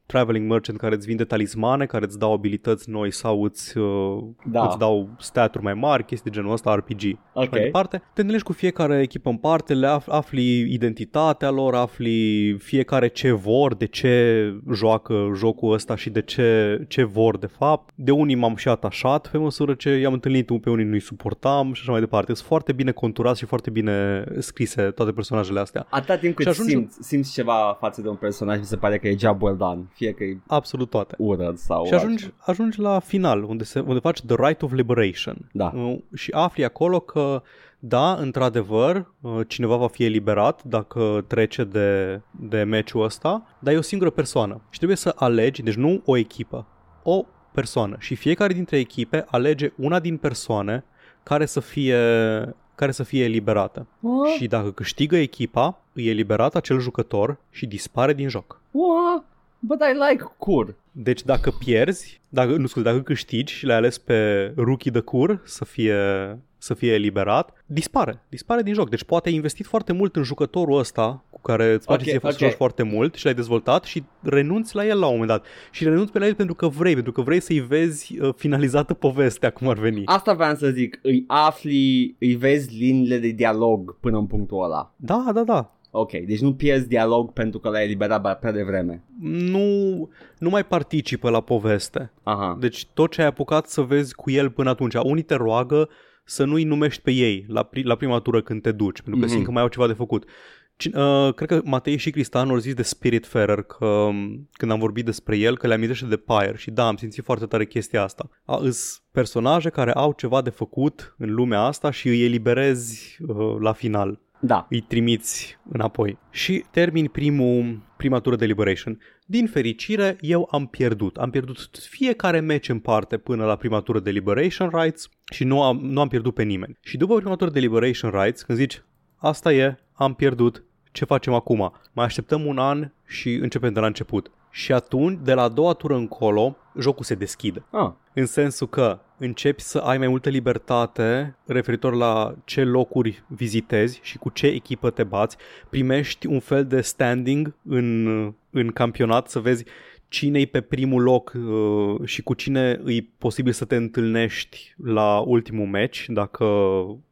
traveling merchant care îți vinde talismane, care îți dau abilități noi sau îți, uh, Da. îți dau staturi mai mari, chestii de genul ăsta, RPG. Și Ok. mai departe, te întâlnești cu fiecare echipă în parte, le af- afli identitatea lor, afli fiecare ce vor, de ce joacă jocul ăsta și de ce, ce vor de fapt. De unii m-am și atașat pe măsură ce i-am întâlnit, pe unii nu-i suportam și așa mai departe. Sunt foarte bine conturați și foarte bine scrise toate personajele astea. Atâta timp cât Și ajunge- simți, simți ceva față de un personaj, mi se pare că e job well done. Fie că e Absolut toate. urât sau... Și ajungi, ajungi la final, unde, se, unde faci The Right of Liberation. Da. Uh, Și afli acolo că, da, într-adevăr, uh, cineva va fi eliberat dacă trece de, de meciul ăsta, dar e o singură persoană. Și trebuie să alegi, deci nu o echipă, o persoană. Și fiecare dintre echipe alege una din persoane care să fie care să fie eliberată. What? Și dacă câștigă echipa, îi eliberat acel jucător și dispare din joc. What? But I like cur. Deci dacă pierzi, dacă, nu scuze, dacă câștigi și le-ai ales pe rookie de cur să fie, să fie eliberat, dispare. Dispare din joc. Deci poate ai investit foarte mult în jucătorul ăsta cu care îți place Ok, ție să ok. joci foarte mult și l-ai dezvoltat și renunți la el la un moment dat. Și renunți pe la el pentru că vrei, pentru că vrei să-i vezi uh, finalizată povestea cum ar veni. Asta vreau să zic, îi afli, îi vezi liniile de dialog până în punctul ăla. Da, da, da. Ok, deci nu pierzi dialog pentru că l-ai eliberat ba- prea devreme. Nu, nu mai participă la poveste. Aha. Deci tot ce ai apucat să vezi cu el până atunci. Unii te roagă să nu-i numești pe ei la, pri- la prima tură când te duci, pentru că Mhm. simt că mai au ceva de făcut. Cine, uh, cred că Matei și Cristian au zis de Spiritfarer că um, când am vorbit despre el, că le amintește de Pyre și da, am simțit foarte tare chestia asta. A, îs personaje care au ceva de făcut în lumea asta și îi eliberezi uh, la final Da. îi trimiți înapoi. Și termin primul, prima tură de Liberation. Din fericire, eu am pierdut. Am pierdut fiecare meci în parte până la prima tură de Liberation Rights și nu am, nu am pierdut pe nimeni. Și după prima tură de Liberation Rights, când zici, asta e, am pierdut, ce facem acum? Mai așteptăm un an și începem de la început. Și atunci, de la a doua tură încolo, jocul se deschide. Ah. În sensul că începi să ai mai multă libertate referitor la ce locuri vizitezi și cu ce echipă te bați. Primești un fel de standing în, în campionat să vezi cine e pe primul loc uh, și cu cine e posibil să te întâlnești la ultimul match dacă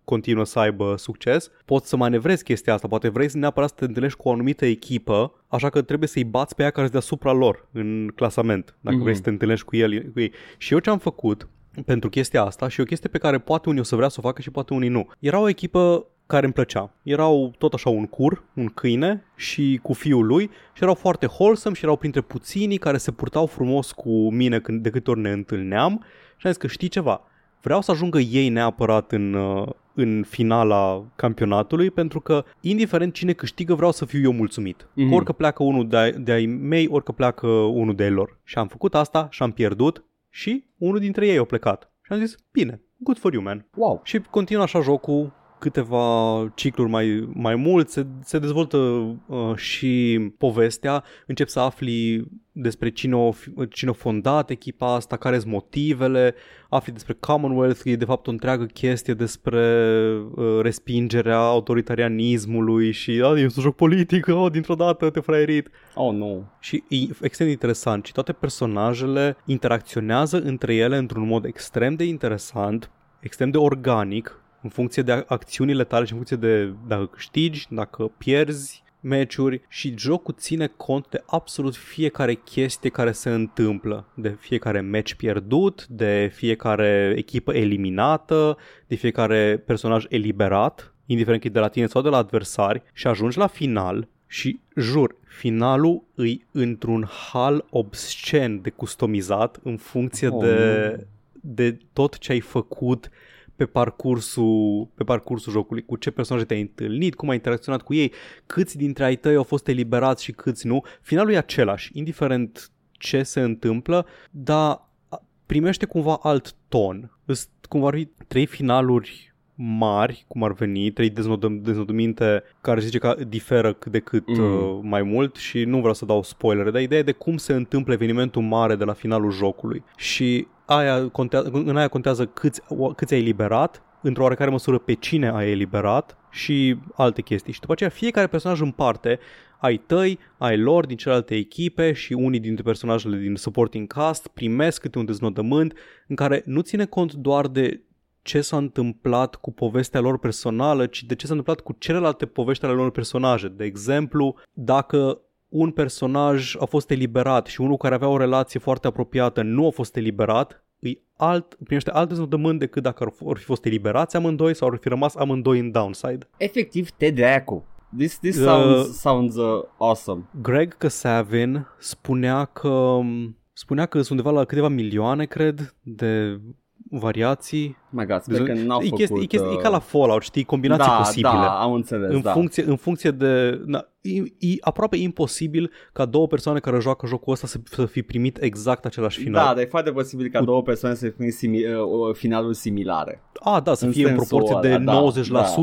continuă să aibă succes. Poți să manevrezi chestia asta, poate vrei să neapărat să te întâlnești cu o anumită echipă, așa că trebuie să-i bați pe ea care sunt deasupra lor în clasament, dacă Mhm. vrei să te întâlnești cu, el, cu ei. Și eu ce am făcut pentru chestia asta și o chestie pe care poate unii o să vrea să o facă și poate unii nu. Era o echipă care îmi plăcea. Erau tot așa un cur, un câine și cu fiul lui și erau foarte wholesome și erau printre puținii care se purtau frumos cu mine când, de câte ori ne întâlneam și am zis că știi ceva, vreau să ajungă ei neapărat în, uh, în finala campionatului pentru că indiferent cine câștigă vreau să fiu eu mulțumit. Mhm. Mm-hmm. Orică pleacă unul de, ai- de ai mei, orică pleacă unul de ai lor. Și am făcut asta și am pierdut și unul dintre ei a plecat. Și am zis, bine, good for you, man. Wow. Și continuă așa jocul câteva cicluri mai, mai mult, se, se dezvoltă uh, și povestea, încep să afli despre cine a, cine a fondat echipa asta, care sunt motivele, afli despre Commonwealth, e de fapt o întreagă chestie despre uh, respingerea autoritarianismului și a, e un joc politic, oh, dintr-o dată te fraierit. Oh, nu. Și e extrem de interesant și toate personajele interacționează între ele într-un mod extrem de interesant, extrem de organic, în funcție de acțiunile tale și în funcție de dacă câștigi, dacă pierzi meciuri și jocul ține cont de absolut fiecare chestie care se întâmplă, de fiecare meci pierdut, de fiecare echipă eliminată, de fiecare personaj eliberat, indiferent că e de la tine sau de la adversari și ajungi la final și jur, finalul îi într-un hal obscen de customizat în funcție oh, de, de tot ce ai făcut pe parcursul, pe parcursul jocului, cu ce personaje te-ai întâlnit, cum ai interacționat cu ei, câți dintre ai tăi au fost eliberați și câți nu. Finalul e același, indiferent ce se întâmplă, dar primește cumva alt ton. Sunt cumva ar fi trei finaluri mari, cum ar veni, trei deznodăminte care zice că diferă cât de cât mm. uh, mai mult și nu vreau să dau spoilere, dar ideea e de cum se întâmplă evenimentul mare de la finalul jocului. Și aia contează, în aia contează câți, câți ai eliberat, într-o oarecare măsură pe cine ai eliberat și alte chestii. Și după aceea fiecare personaj în parte ai tăi, ai lor din celelalte echipe și unii dintre personajele din supporting cast primesc câte un deznodământ în care nu ține cont doar de ce s-a întâmplat cu povestea lor personală, ci de ce s-a întâmplat cu celelalte povești ale lor personaje. De exemplu, dacă un personaj a fost eliberat și unul care avea o relație foarte apropiată nu a fost eliberat, îi alt, primește alt deznodământ decât dacă ar fi fost eliberați amândoi sau ar fi rămas amândoi în downside. Efectiv, te dracu. This, this sounds, uh, sounds uh, awesome. Greg Kasavin spunea că spunea că sunt undeva la câteva milioane, cred, de variații. My God, sper că n-au e, făcut... Chestii, e, chestii, uh... e ca la Fallout, știi, combinații da, posibile. Da, am înțeles, în da. Funcție, în funcție de... Na, e, e aproape imposibil ca două persoane care joacă jocul ăsta să, să fi primit exact același final. Da, dar e foarte posibil ca Cu... două persoane să fi primit simi, uh, finaluri similare. A, da, să în fie în proporție ăla, de da,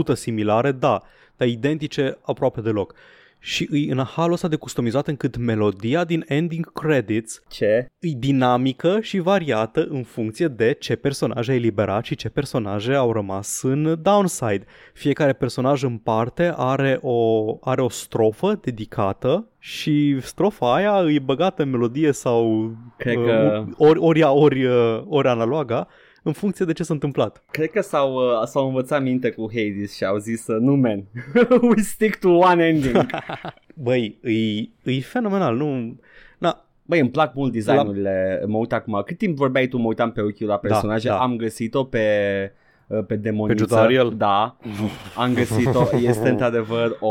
90% da. similare, da, dar identice aproape deloc și îi în halul ăsta de customizat încât melodia din ending credits ce? e dinamică și variată în funcție de ce personaje ai eliberat și ce personaje au rămas în downside. Fiecare personaj în parte are o, are o strofă dedicată și strofa aia e băgată în melodie sau Cred uh, că... ori, ori, ori, uh, ori analoga în funcție de ce s-a întâmplat. Cred că s-au, uh, s-au învățat minte cu Hades și au zis uh, nu man, we stick to one ending. Băi, e, e fenomenal, nu... Na, Băi, îmi plac mult designurile, la... mă uit acum, cât timp vorbeai tu, mă uitam pe ochiul la da, personaje, da, da. am găsit-o pe uh, pe demoniță. Pe Da, am găsit-o, este într-adevăr o,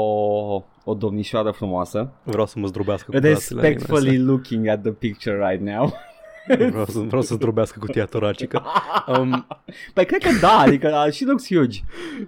o domnișoară frumoasă. Vreau să mă zdrobească cu Respectfully looking at the picture right now. Vreau să, vreau să zdrobească cutia toracică. Um, păi cred că da, adică uh, she looks huge.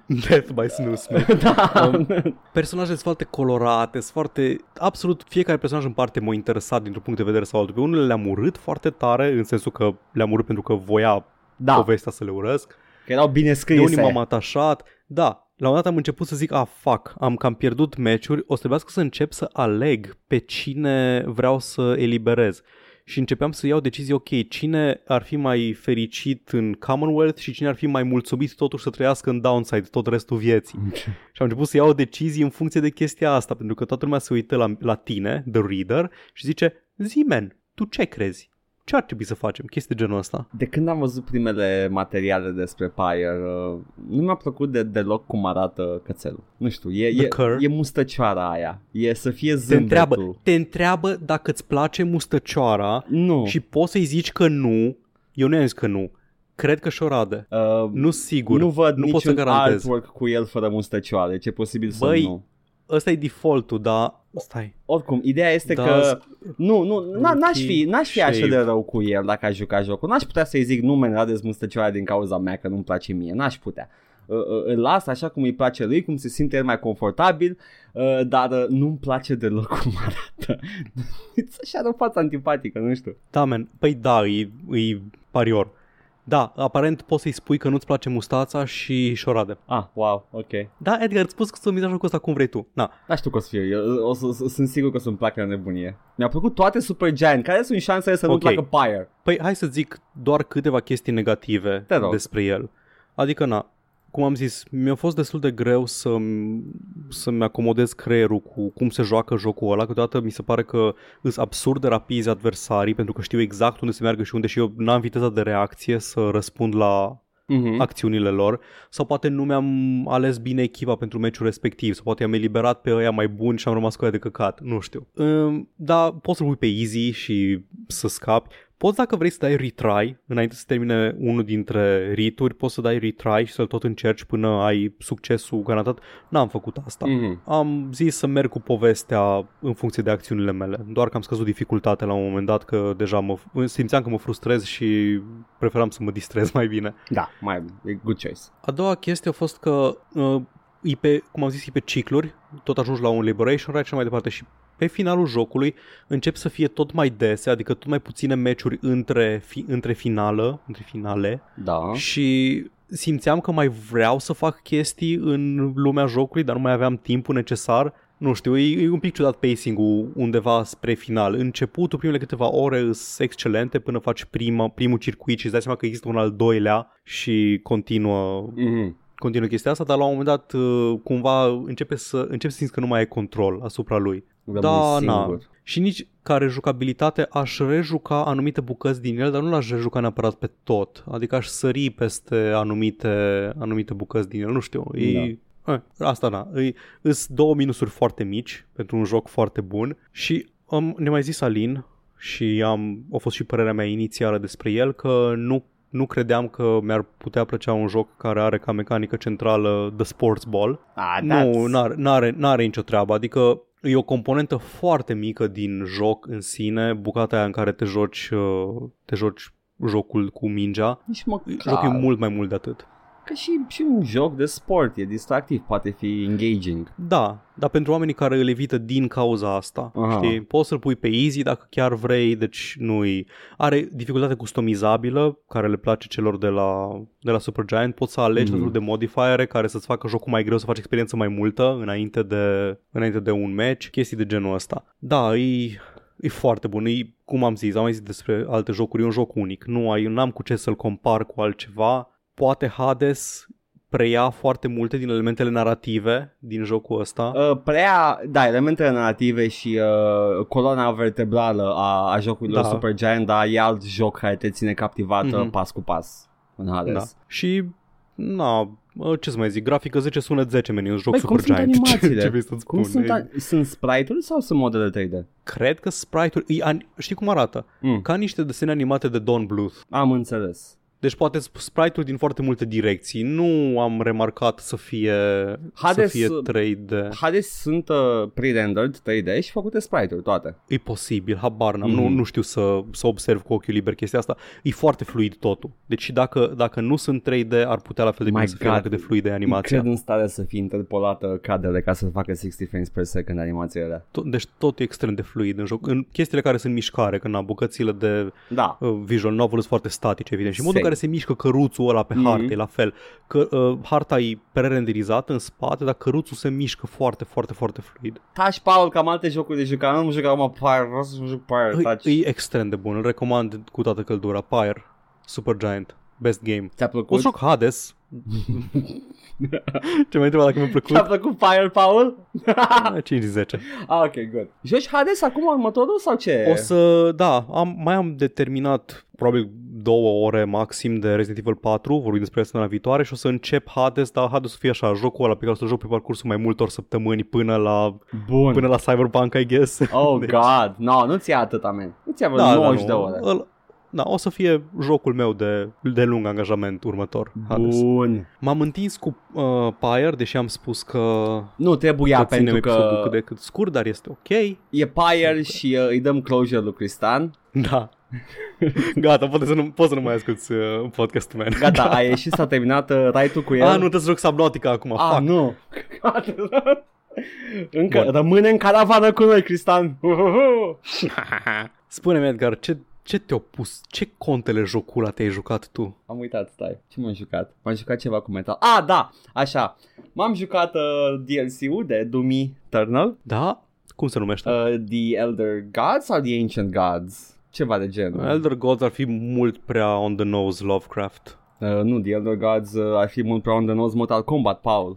Death by Snooze, da. Um, personajele sunt foarte colorate, sunt foarte... Absolut fiecare personaj în parte m-a interesat dintr-un punct de vedere sau altul. Pe unele le-am urât foarte tare, în sensul că le-am urât pentru că voia da. povestea să le urăsc. Că erau bine scrise. De unii m-am atașat. Da, la un dat am început să zic, ah, fuck, am cam pierdut meciuri, o să trebuiască să încep să aleg pe cine vreau să eliberez și începeam să iau decizii, ok, cine ar fi mai fericit în Commonwealth și cine ar fi mai mulțumit totuși să trăiască în downside tot restul vieții. Okay. Și am început să iau decizii în funcție de chestia asta, pentru că toată lumea se uită la, la tine, the reader, și zice, zi man, tu ce crezi? Ce ar trebui să facem? Chestii de genul ăsta. De când am văzut primele materiale despre Pyre, uh, nu mi-a plăcut de, deloc cum arată cățelul. Nu știu, e, e, e mustăcioara aia. E să fie zâmbetul. Te întreabă, te întreabă dacă îți place mustăcioara nu. și poți să-i zici că nu. Eu nu am zis că nu. Cred că șorade. Uh, nu sigur. Nu văd nu pot să garantez. artwork cu el fără mustăcioare. Deci e posibil Băi, să nu. Ăsta e defaultul, dar Stai. Oricum, ideea este da, că nu, nu, n-aș fi, n-aș fi așa de rău cu el dacă aș juca jocul. N-aș putea să-i zic nu men rades mustăcioara din cauza mea că nu-mi place mie. N-aș putea. Îl las așa cum îi place lui, cum se simte el mai confortabil, dar nu-mi place deloc cum arată. așa de față antipatică, nu știu. Da, man. Păi da, e, e parior. Da, aparent poți să-i spui că nu-ți place mustața și șorade. Ah, wow, ok. Da, Edgar, îți spus că să jocul ăsta cum vrei tu. Na. Da, știu că o să fie. Eu o să, sunt sigur că o să-mi placă la nebunie. Mi-a plăcut toate Super Giant. Care sunt șansele să okay. nu placă Pyre? Păi hai să zic doar câteva chestii negative despre el. Adică, na, cum am zis, mi-a fost destul de greu să, să-mi acomodez creierul cu cum se joacă jocul ăla. Câteodată mi se pare că sunt absurd de rapizi adversarii pentru că știu exact unde se meargă și unde și eu n-am viteza de reacție să răspund la Mhm. acțiunile lor sau poate nu mi-am ales bine echipa pentru meciul respectiv sau poate am eliberat pe ăia mai buni și am rămas cu ăia de căcat, nu știu. Um, dar poți să-l pui pe easy și să scapi. Poți dacă vrei să dai retry înainte să termine unul dintre rituri, poți să dai retry și să-l tot încerci până ai succesul garantat. N-am făcut asta. Mhm. Am zis să merg cu povestea în funcție de acțiunile mele, doar că am scăzut dificultatea la un moment dat, că deja mă, simțeam că mă frustrez și preferam să mă distrez mai bine. Da, mai e good choice. A doua chestie a fost că uh, e pe, cum am zis, e pe cicluri, tot ajungi la un liberation rate și mai departe și pe finalul jocului încep să fie tot mai dese, adică tot mai puține meciuri între, fi, între finală, între finale Da. și simțeam că mai vreau să fac chestii în lumea jocului, dar nu mai aveam timpul necesar. Nu știu, e, e un pic ciudat pacing-ul undeva spre final. Începutul, primele câteva ore sunt excelente până faci prima, primul circuit și îți dai seama că există un al doilea și continuă Mhm. continuă chestia asta, dar la un moment dat uh, cumva începe să, începe să simți că nu mai ai control asupra lui. Rămâi Da, na. singur. Și nici care jucabilitate aș rejuca anumite bucăți din el, dar nu l-aș rejuca neapărat pe tot. Adică aș sări peste anumite, anumite bucăți din el, nu știu. E, eh, asta da, e, îs două minusuri foarte mici pentru un joc foarte bun și um, ne mai zis Alin și am, a fost și părerea mea inițială despre el că nu nu credeam că mi-ar putea plăcea un joc care are ca mecanică centrală The Sports Ball. Ah, Nu, that's- n-are, n-are, n-are nicio treabă, adică e o componentă foarte mică din joc în sine, bucata aia în care te joci, uh, te joci jocul cu mingea. Nici măcar. Jocul e mult mai mult de atât. Că și, și un joc de sport e distractiv, poate fi engaging. Da, dar pentru oamenii care îl evită din cauza asta, Aha. știi, poți să-l pui pe easy dacă chiar vrei, deci nu Are dificultate customizabilă, care le place celor de la, de la Supergiant, poți să alegi Mhm. mm. de modifiere care să-ți facă jocul mai greu, să faci experiență mai multă înainte de, înainte de un match, chestii de genul ăsta. Da, e, e foarte bun, e, cum am zis, am mai zis despre alte jocuri, e un joc unic, nu ai, n-am cu ce să-l compar cu altceva, poate Hades preia foarte multe din elementele narrative din jocul ăsta. Uh, prea, da, elementele narrative și uh, coloana vertebrală a, a jocurilor Da. Supergiant, dar e alt joc care te ține captivată Mhm. pas cu pas în Hades. Da. Și, na, mă, ce să mai zic, grafică 10 sunet 10 meni, un joc Băi, cum super sunt giant. Ce, animațiile? ce vrei să-ți Cum spun? sunt, E- a- sunt sprite-uri sau sunt modele 3D? Cred că sprite-uri, e an- știi cum arată? Mm, Ca niște desene animate de Don Bluth. am înțeles. Deci poate sp- sprite-uri din foarte multe direcții. Nu am remarcat să fie, Hades- să fie 3D. Hades sunt uh, pre-rendered 3D și făcute sprite-uri toate. E posibil, habar n-am, nu, Mhm. nu știu să, să observ cu ochiul liber chestia asta. E foarte fluid totul. Deci și dacă, dacă nu sunt 3D, ar putea la fel de My bine să fie God. cât de fluidă e animația. Cred în stare să fie interpolată cadrele ca să facă 60 frames per second animațiile alea. Tot, deci tot e extrem de fluid în joc. În chestiile care sunt mișcare, când na, bucățile de Da. uh, visual novel sunt foarte statice, evident. Și modul în Same. Care se mișcă căruțul ăla pe Mhm. hartă e la fel. Că uh, harta e pre-renderizată în spate, dar căruțul se mișcă foarte, foarte, foarte fluid. Taci, Paul, cam alte jocuri de jucat. Nu am jucat acum Pyre, vreau să joc Pyre, E, taci. e extrem de bun, îl recomand cu toată căldura. Pyre, Supergiant, best game. Ți-a O plăcut? să joc Hades. Ce mai întreba dacă mi-a Ți-a plăcut? plăcut Pyre, Paul? 5 din 10. ah, ok, good. Joci Hades acum următorul sau ce? O să, da, am, mai am determinat probabil două ore maxim de Resident Evil 4, vorbim despre asta la viitoare și o să încep Hades, dar Hades o să fie așa, jocul ăla pe care o să joc pe parcursul mai multor săptămâni până la, Bun. până la Cyberpunk, I guess. Oh, Deci- God. No, nu ți-a atâta, man. Nu ți-a vreo da, 90 da, de nu. ore. Îl- Da, o să fie jocul meu de, de lung angajament următor. Hades. Bun. M-am întins cu uh, Pyre, deși am spus că, Nu trebuia că ținem pentru episodul că cât de cât scurt, dar este ok. e Pyre și uh, îi dăm closure lui Cristan. Da. Gata, poți să nu, poți să nu mai asculti uh, podcastul meu. Gata, a ieșit, s-a terminat uh, right cu el. Ah, nu trebuie să joc Subnautica acum. Ah, fuck. nu. Încă Bun. rămâne în caravană cu noi, Cristan. Spune-mi, Edgar, ce, ce te-a pus? Ce contele jocul ăla te-ai jucat tu? Am uitat, stai. Ce m-am jucat? M-am jucat ceva cu metal. Ah, da, așa. M-am jucat uh, DLC-ul de Doom Eternal. Da? Cum se numește? Uh, the Elder Gods sau The Ancient Gods? Ceva de genul. Elder Gods ar fi mult prea on the nose Lovecraft. Uh, nu, The Elder Gods uh, ar fi mult prea on the nose Mortal Kombat, Paul.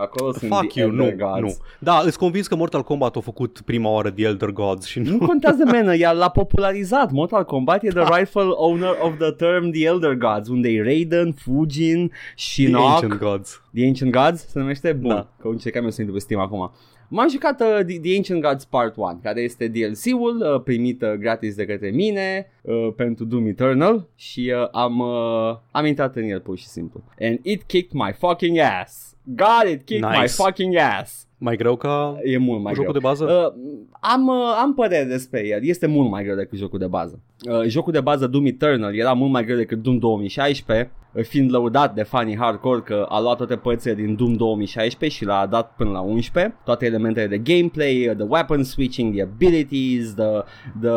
Acolo sunt Fuck The you, Elder nu, Gods. nu. Da, îți convins că Mortal Kombat a făcut prima oară The Elder Gods și nu... Nu contează, menă, ea l-a popularizat. Mortal Kombat e the rightful owner of the term The Elder Gods, unde e Raiden, Fujin, The Shinnok, Ancient Gods. The Ancient Gods se numește? Bun, Da. că încercam eu să intru pe Steam acum. M-am jucat uh, The, The Ancient Gods Part 1, care este DLC-ul uh, primit uh, gratis de către mine uh, pentru Doom Eternal și uh, am, uh, am intrat în el pur și simplu. And it kicked my fucking ass. God, it kicked Nice. my fucking ass. Mai greu ca E mult mai jocul greu. de bază? Uh, am, uh, am părere despre el. Este mult mai greu decât jocul de bază. Uh, jocul de bază Doom Eternal era mult mai greu decât Doom 2016, uh, fiind lăudat de fanii hardcore că a luat toate părțile din Doom 2016 și l-a dat până la 11. Toate elementele de gameplay, uh, the weapon switching, the abilities, the, the,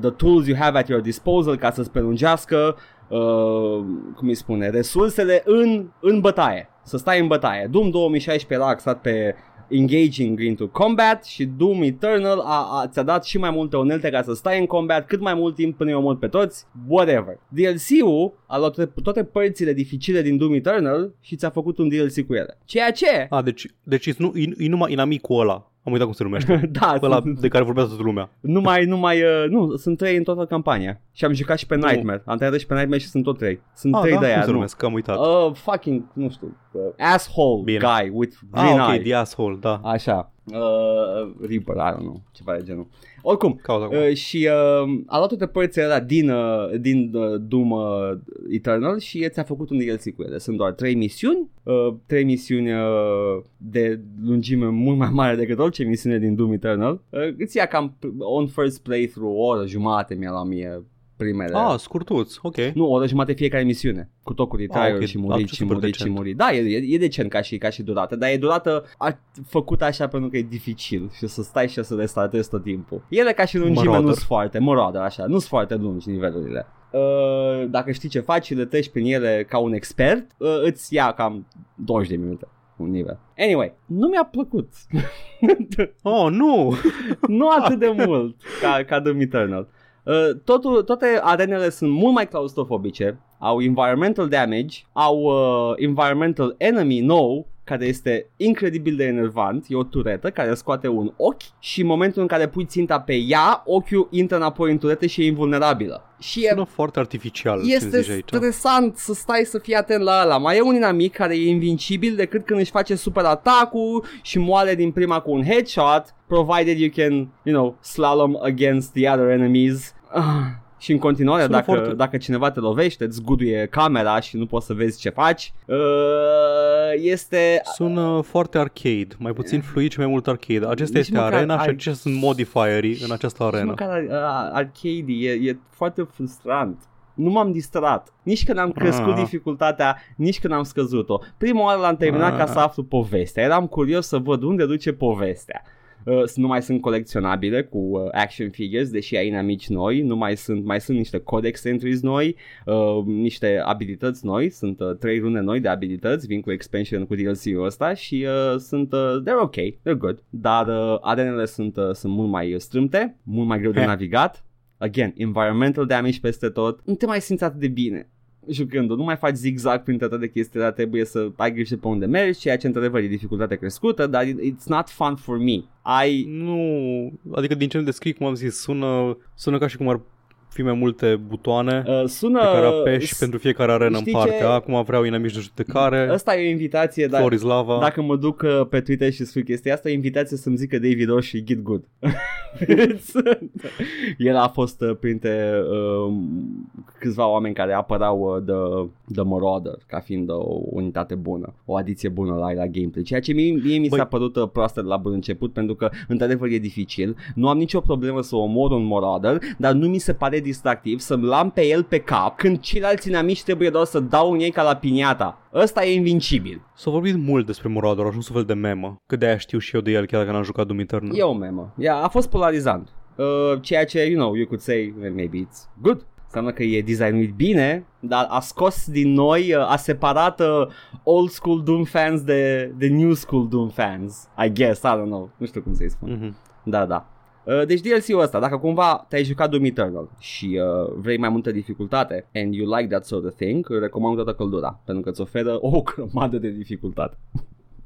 the tools you have at your disposal ca să-ți prelungească uh, cum îi spune, resursele în, în bătaie. Să stai în bătaie. Doom 2016 era axat pe engaging into combat și Doom Eternal a, a, ți-a dat și mai multe unelte ca să stai în combat cât mai mult timp până îi omori pe toți, whatever. DLC-ul a luat toate, toate părțile dificile din Doom Eternal și ți-a făcut un DLC cu ele. Ceea ce... A, deci, deci e, nu, e, e numai inamicul ăla. Am uitat cum se numește. da, Ăla sunt, de care vorbează toată lumea. nu mai, nu mai, uh, nu, sunt trei în toată campania. Și am jucat și pe Nightmare. Am tăiat și pe Nightmare și sunt tot trei. Sunt Ah, trei da? de Cum aia, se nu. numesc? Că am uitat. Uh, fucking, nu știu, uh, asshole Bine. guy with ah, green ok, eyes. The Asshole, da. Așa. Uh, Reaper, I don't know, ceva de genul. Oricum, Cauza acum. uh, și uh, a luat toate părțile alea din, uh, din uh, Doom uh, Eternal și ți-a făcut un DLC cu ele. Sunt doar trei misiuni, uh, trei misiuni uh, de lungime mult mai mare decât orice misiune din Doom Eternal. Uh, îți ia cam on first playthrough o oră jumate mi-a la mie primele. Ah, scurtuț, ok. Nu, o oră jumate fiecare misiune, cu tot cu retire Ah, ok. și murit Ah, și super murit și decent. murit. Da, e, e, e decent ca și, ca și durată, dar e durată a, făcută așa pentru că e dificil și o să stai și o să restartezi tot timpul. Ele ca și lungime Marauder. nu sunt foarte, mă așa, nu sunt foarte lungi nivelurile. Uh, dacă știi ce faci și le treci prin ele ca un expert, uh, îți ia cam 20 de minute un nivel. Anyway, nu mi-a plăcut. Oh, nu! nu atât de mult ca, ca Doom Eternal. Uh, totul, toate arenele sunt mult mai claustrofobice, au environmental damage, au uh, environmental enemy nou, care este incredibil de enervant, e o turetă care scoate un ochi și în momentul în care pui ținta pe ea, ochiul intră înapoi în turetă și e invulnerabilă. Și e Sună foarte artificial ce este zici aici. stresant să stai să fii atent la ăla. Mai e un inamic care e invincibil decât când își face super atacul și moare din prima cu un headshot, provided you can, you know, slalom against the other enemies. Ah. Și în continuare, Sună dacă, foarte- dacă cineva te lovește, îți zguduie camera și nu poți să vezi ce faci, uh, este... Sună foarte arcade, mai puțin fluid și mai mult arcade. Acesta Nici este măcar arena și ar- acestea sunt modifierii în această Nici arenă. măcar uh, arcade e, e foarte frustrant. Nu m-am distrat. Nici când am crescut Ah. dificultatea, nici când am scăzut-o. Prima oară l-am terminat Ah. ca să aflu povestea. Eram curios să văd unde duce povestea. Uh, nu mai sunt colecționabile cu uh, action figures, deși ai inamici noi, nu mai sunt, mai sunt niște codex entries noi, uh, niște abilități noi, sunt uh, trei rune noi de abilități, vin cu expansion cu DLC-ul ăsta și uh, sunt, uh, they're ok, they're good, dar uh, arenele sunt, uh, sunt mult mai strâmte, mult mai greu de Eh. navigat, again, environmental damage peste tot, nu te mai simți atât de bine jucându nu mai faci zigzag printre toate chestiile, dar trebuie să ai grijă pe unde mergi, ceea ce într-adevăr e dificultate crescută, dar it- it's not fun for me. Ai Nu, adică din ce îmi descrii, cum am zis, sună, sună ca și cum ar fi mai multe butoane uh, sună pe care apeși s- pentru fiecare arenă în știi parte. ce? Acum vreau inamici de judecare, Asta e o invitație, dar Floris Lava. dacă mă duc uh, pe Twitter și scriu chestia asta, e o invitație să-mi zică David Osh și Git Good. El a fost uh, printre uh, câțiva oameni care apărau uh, The, The Marauder ca fiind o unitate bună, o adiție bună la, la gameplay, ceea ce mie, mie mi s-a Băi. părut uh, proastă de la bun început pentru că într-adevăr e dificil, nu am nicio problemă să omor un Marauder, dar nu mi se pare distractiv să-mi lam pe el pe cap când ceilalți inamici trebuie doar să dau în ei ca la piniata. Ăsta e invincibil. S-a vorbit mult despre Morador, a ajuns un fel de memă. Că de-aia știu și eu de el, chiar dacă n-am jucat Doom Eternal. E o memă. Ea a fost polarizant. Uh, ceea ce, you know, you could say, well, maybe it's good. Înseamnă că e designuit bine, dar a scos din noi, uh, a separat uh, old school Doom fans de, de new school Doom fans. I guess, I don't know. Nu știu cum să-i spun. Mhm. Da, da. Uh, Deci DLC-ul ăsta, dacă cumva te-ai jucat Doom Eternal și uh, vrei mai multă dificultate and you like that sort of thing, îl recomand cu toată căldura, pentru că îți oferă o grămadă de dificultate.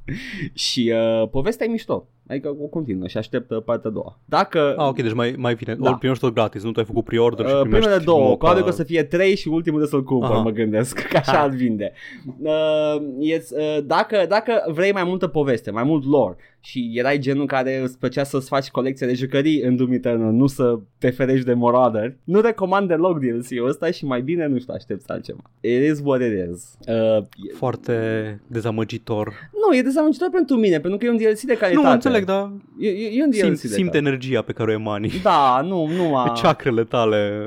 și uh, povestea e mișto. Adică o continuă și aștept uh, partea a doua. Dacă... Ah, ok, deci mai, mai vine. Da. Da. primești tot gratis, nu tu ai făcut pre-order și Uh, primești primele două, moca- probabil că o să fie trei și ultimul de să-l cumpăr, Aha. mă gândesc, că așa ar vinde. Uh, yes, uh, dacă, dacă vrei mai multă poveste, mai mult lore și erai genul care îți plăcea să-ți faci colecție de jucării în Doom Eternal, nu să te ferești de moraderi, nu recomand deloc DLC-ul ăsta și mai bine, nu știu, aștepți altceva. It is what it is. Uh, e- Foarte dezamăgitor. nu, e dezamăgitor pentru mine, pentru că e un DLC de calitate. Nu, înțeleg, dar E, e, e un DLC simt, de simt calitate. energia pe care o emani. Da, nu, nu m-a... Ceacrele tale.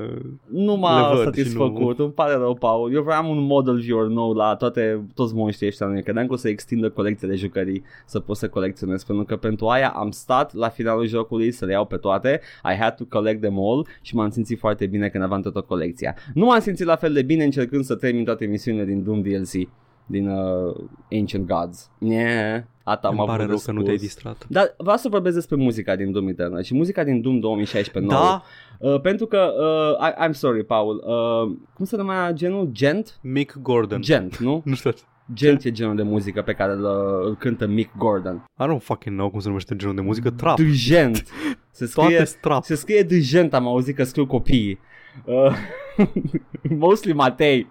Nu m-a Le văd și satisfăcut, îmi pare rău, Paul. Eu vreau un model viewer nou la toate, toți monștrii ăștia. Nu credeam că o să extindă colecția de jucării să pot să colecționez, pentru că pentru aia am stat la finalul jocului să le iau pe toate. I had to collect them all și m-am simțit foarte bine când aveam toată colecția. Nu m-am simțit la fel de bine încercând să termin toate misiunile din Doom DLC din uh, Ancient Gods. Yeah, Ata Îmi m-a pare avut rău de că nu te-ai spus. distrat. Dar vreau să vorbesc despre muzica din Doom Eternal și muzica din Doom 2016 nouă. Da, Uh, pentru că, uh, I, I'm sorry, Paul, uh, cum se numea genul? Gent? Mick Gordon. Gent, nu? Nu știu. Gent e genul de muzică pe care îl, uh, îl cântă Mick Gordon. I don't fucking know cum se numește genul de muzică. Trap. De Gent. Se scrie, Toate strap. se scrie de Gent, am auzit că scriu copiii. Uh, mostly Matei.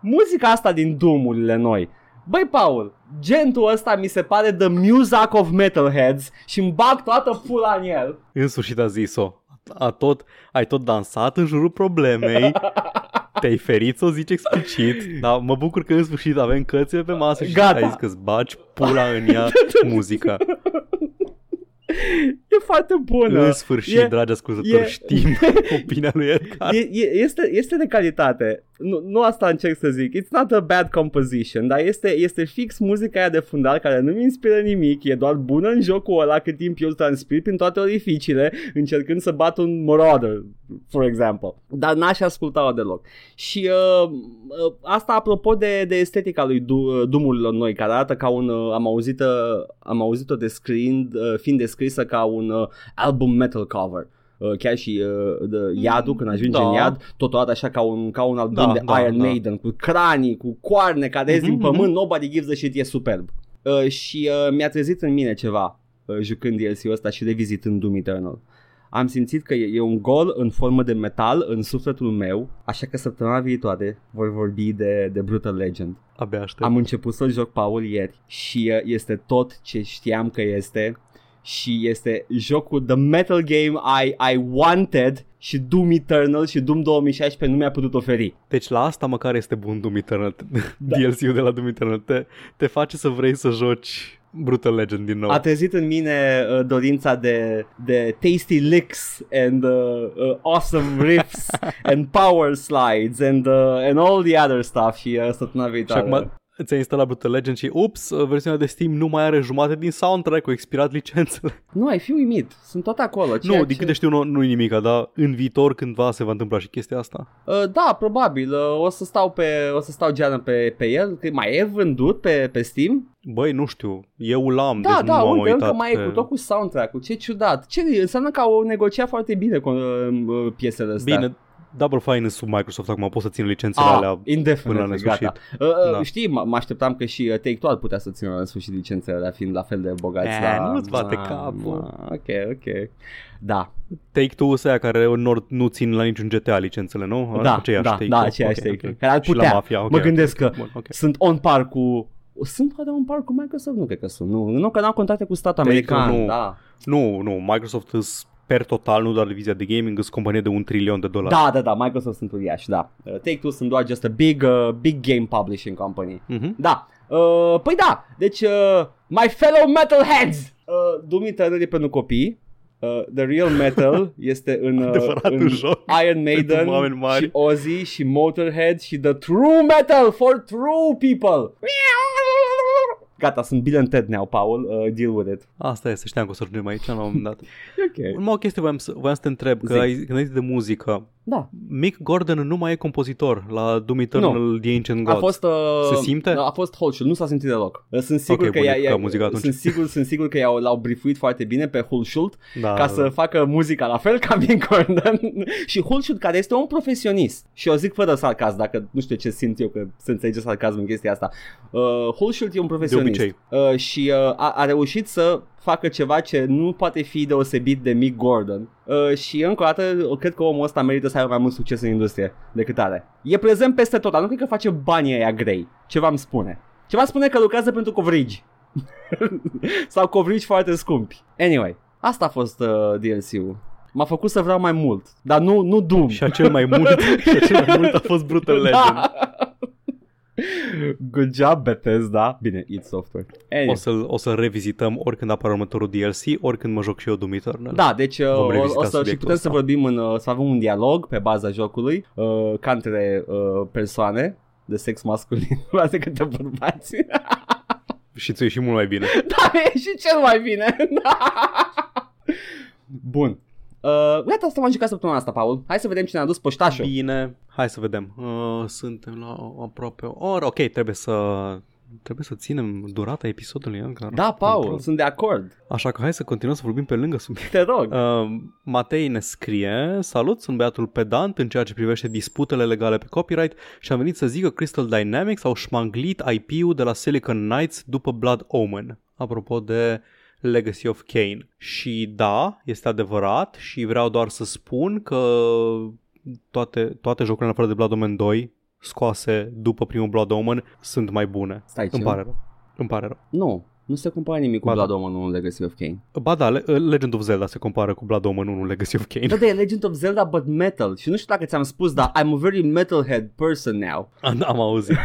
Muzica asta din Doom-urile noi. Băi, Paul, gentul ăsta mi se pare the music of metalheads și îmi bag toată pula în el. În sfârșit a zis-o. A tot, ai tot dansat în jurul problemei. Te-ai ferit să o zici explicit, dar mă bucur că în sfârșit avem cărțile pe masă și Gata. ai zis că-ți bagi pula în ea muzica. E foarte bună. În sfârșit, E- dragi ascultători, e- știm opinia lui Edgar. E, e, este, este de calitate. Nu, nu asta încerc să zic. It's not a bad composition, dar este, este fix muzica aia de fundal care nu-mi inspiră nimic. E doar bună în jocul ăla cât timp eu transpir prin toate orificiile încercând să bat un marauder, for example. Dar n-aș asculta-o deloc. Și uh, uh, asta apropo de, de estetica lui du- Dumurilor noi, care arată ca un... Uh, am auzit uh, am auzit-o descriind, uh, fiind descrisă ca un uh, album metal cover. Uh, chiar și uh, de iadul când ajunge da. în iad totodată așa ca un, ca un album Da, de da, Iron da. Maiden cu cranii, cu coarne care ies din Mhm, pământ, nobody gives a shit, e superb uh, și uh, mi-a trezit în mine ceva uh, jucând DLC-ul ăsta și revizitând Doom Eternal am simțit că e, e un gol în formă de metal în sufletul meu, așa că săptămâna viitoare voi vorbi de, de Brutal Legend. Abia aștept. Am început să-l joc Paul ieri și uh, este tot ce știam că este și este jocul The Metal Game I, I Wanted și Doom Eternal și Doom 2016 nu mi-a putut oferi. Deci la asta măcar este bun Doom Eternal. Da. DLC-ul de la Doom Eternal. Te, te face să vrei să joci Brutal Legend din nou. A trezit în mine uh, dorința de, de tasty licks and uh, uh, awesome riffs and power slides and, uh, and all the other stuff și uh, săptămâna și viitoare. acum ți-ai instalat Brutal Legend și ups, versiunea de Steam nu mai are jumate din soundtrack, au expirat licențele. Nu, ai fi uimit. Sunt tot acolo. ceea nu, din ce- câte știu nu, nu-i nimica, dar în viitor cândva se va întâmpla și chestia asta. Uh, da, probabil. Uh, o să stau pe o să stau geană pe, pe el. Că mai e vândut pe, pe Steam? Băi, nu știu, eu l-am, Da, deci da, nu m-am uite, uitat încă mai e pe... cu tot cu soundtrack-ul. Ce ciudat. Ce înseamnă că au negociat foarte bine cu uh, piesele astea. Bine, Double Fine e sub Microsoft acum, pot să țin licențele Ah, alea indefinite, până la nesfârșit. gata. Uh, uh, Da. Știi, mă mă așteptam că și uh, Take-Two ar putea să țină la sfârșit licențele alea fiind la fel de bogați. Eh, la... nu-ți bate Ah, capul. ah, Ok, ok. Da, Take-Two ăia care nu, nu țin la niciun GTA licențele, nu? da, Aceiași da, Take-Two. da, aceeași Ok, Take-Two. ok. Care ar Și la putea. Mafia, ok, mă ok, gândesc ok. că Bun, ok. sunt on par cu... Sunt poate on par cu Microsoft? Nu cred că sunt. Nu, nu că n-au contracte cu statul Take-Two american. nu. Da. Nu, nu, Microsoft îs per total, nu doar divizia de gaming, îs companie de un trilion de dolari. Da, da, da, Microsoft sunt uriași, da. Uh, Take-Two sunt doar just a big, uh, big game publishing company. Mhm. Da. Uh, păi da, deci uh, My fellow metalheads uh, Doom Eternal e pentru copii uh, The Real Metal este în, uh, Adevăratul în joc Iron Maiden pentru oameni mari. și Ozzy și Motorhead și The True Metal for True People Gata, sunt Bill and Ted now, Paul, uh, deal with it Asta este, știam că o să ajungem aici la un moment dat. Ok Urmă o chestie voiam să, voiam să te întreb, că Zi. ai, când ai zis de muzică, Da. Mick Gordon nu mai e compozitor la Doom Eternal The Ancient Gods. A fost, uh, Se simte? A fost Hulshul, nu s-a simțit deloc. Sunt sigur Ok, că, bunic, ea, ea, că muzica atunci. sunt sigur, sunt sigur că i-au, l-au briefuit foarte bine pe Hulshult da, ca să facă muzica la fel ca Mick Gordon și Hulshult care este un profesionist și o zic fără sarcasm dacă nu știu ce simt eu că se înțelege sarcasm în chestia asta uh, Hulshult e un profesionist obicei. uh, și uh, a, a reușit să facă ceva ce nu poate fi deosebit de Mick Gordon uh, și încă o dată cred că omul ăsta merită să aibă mai mult succes în industrie decât are e prezent peste tot dar nu cred că face banii aia grei ceva îmi spune ceva spune că lucrează pentru coverage sau coverage foarte scumpi anyway Asta a fost uh, DLC-ul. M-a făcut să vreau mai mult, dar nu, nu Doom. Și acel mai mult, și acel mai mult a fost Brutal Legend. Da. Good job, Bethesda. Bine, id Software. Anyway. O să-l, o să revizităm oricând apare următorul DLC, oricând mă joc și eu Doom Eternal. Da, deci uh, Vom o, revizita o să și subiectul putem să ăsta. vorbim în, uh, să avem un dialog pe baza jocului uh, ca între uh, persoane de sex masculin, față câte bărbați. Și ți și mult mai bine. da, e și cel mai bine. Bun. Uh, gata, asta m-am jucat săptămâna asta, Paul. Hai să vedem cine a dus poștașul. Bine, hai să vedem. Uh, suntem la aproape o oră. Ok, trebuie să trebuie să ținem durata episodului încă. Da, Paul, sunt de acord. Așa că hai să continuăm să vorbim pe lângă subiect. Te rog. Uh, Matei ne scrie Salut, sunt băiatul pedant în ceea ce privește disputele legale pe copyright și am venit să zic că Crystal Dynamics au șmanglit IP-ul de la Silicon Knights după Blood Omen. Apropo de Legacy of Kane. Și da, este adevărat și vreau doar să spun că toate, toate jocurile în afară de Blood Omen 2 scoase după primul Blood Omen sunt mai bune. Stai, Îmi ce? pare rău. Îmi pare rău. Nu, nu se compară nimic cu Ba da. Blood Omen 1 Legacy of Kane. Ba da, Le- Legend of Zelda se compară cu Blood Omen 1 Legacy of Kane. Da, de Legend of Zelda, but metal. Și nu știu dacă ți-am spus, dar I'm a very metalhead person now. Am, am auzit.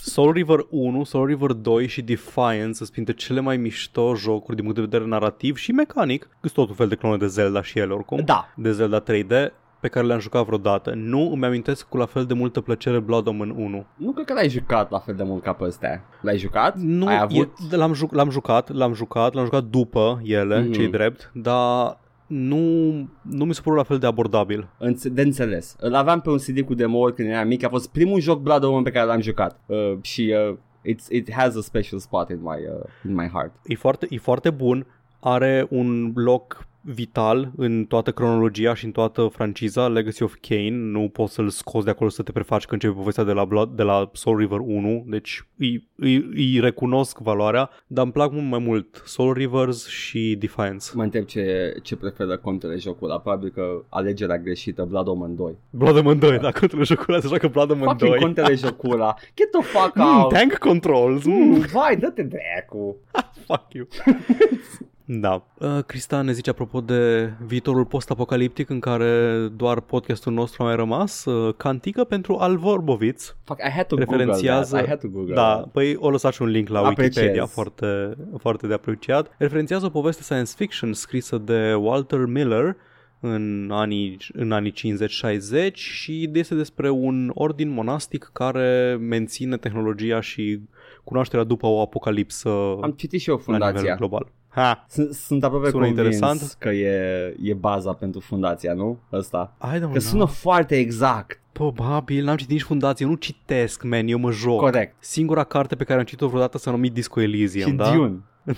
Soul River 1, Soul River 2 și Defiance sunt printre cele mai mișto jocuri din punct de vedere narrativ și mecanic. Sunt tot un fel de clone de Zelda și ele oricum. Da. De Zelda 3D pe care le-am jucat vreodată. Nu îmi amintesc cu la fel de multă plăcere Blood Omen 1. Nu cred că l-ai jucat la fel de mult ca pe ăstea. L-ai jucat? Nu, Ai avut? e, l-am, juc, l-am jucat, l-am jucat, l-am jucat după ele, Mhm. mm-hmm. cei drept, dar nu, nu mi se pare la fel de abordabil. Înțe- de înțeles. Îl aveam pe un CD cu demo când eram mic. A fost primul joc Blood Omen pe care l-am jucat. Uh, și uh, it's, it has a special spot in my, uh, in my heart. E foarte, e foarte bun, are un loc vital în toată cronologia și în toată franciza Legacy of Kane, nu poți să-l scoți de acolo să te prefaci că începe povestea de la, Blood, de la Soul River 1, deci îi, îi, îi recunosc valoarea, dar îmi plac mult mai mult Soul Rivers și Defiance. Mă întreb ce, ce preferă contele jocul ăla. Probabil că alegerea greșită Blood Omen 2. Blood Omen 2, dacă contul jocul ăla se joacă Blood Omen Fucking 2. contele jocul ăla. Get the fuck Mm, out. tank controls, mm, Mm, vai, dă-te dracu. fuck you. Da. Uh, Crista ne zice apropo de viitorul post-apocaliptic în care doar podcastul nostru a mai rămas, uh, cantică pentru Al Vorboviț. Fuck, I had to Referențiază- Google that. I had to Google Da, that. păi o lăsat și un link la Apreciez. Wikipedia, foarte, foarte de apreciat. Referențiază o poveste science fiction scrisă de Walter Miller în anii, în anii 50-60 și este despre un ordin monastic care menține tehnologia și cunoașterea după o apocalipsă Am citit și eu la nivel fundația. global. Ha, Sunt, sunt aproape Sună convins interesant. că e, e baza pentru fundația, nu? Ăsta. I don't Că know. sună foarte exact. Probabil, n-am citit nici fundație, eu nu citesc, man, eu mă joc. Corect. Singura carte pe care am citit-o vreodată s-a numit Disco Elysium, Și da? Dune.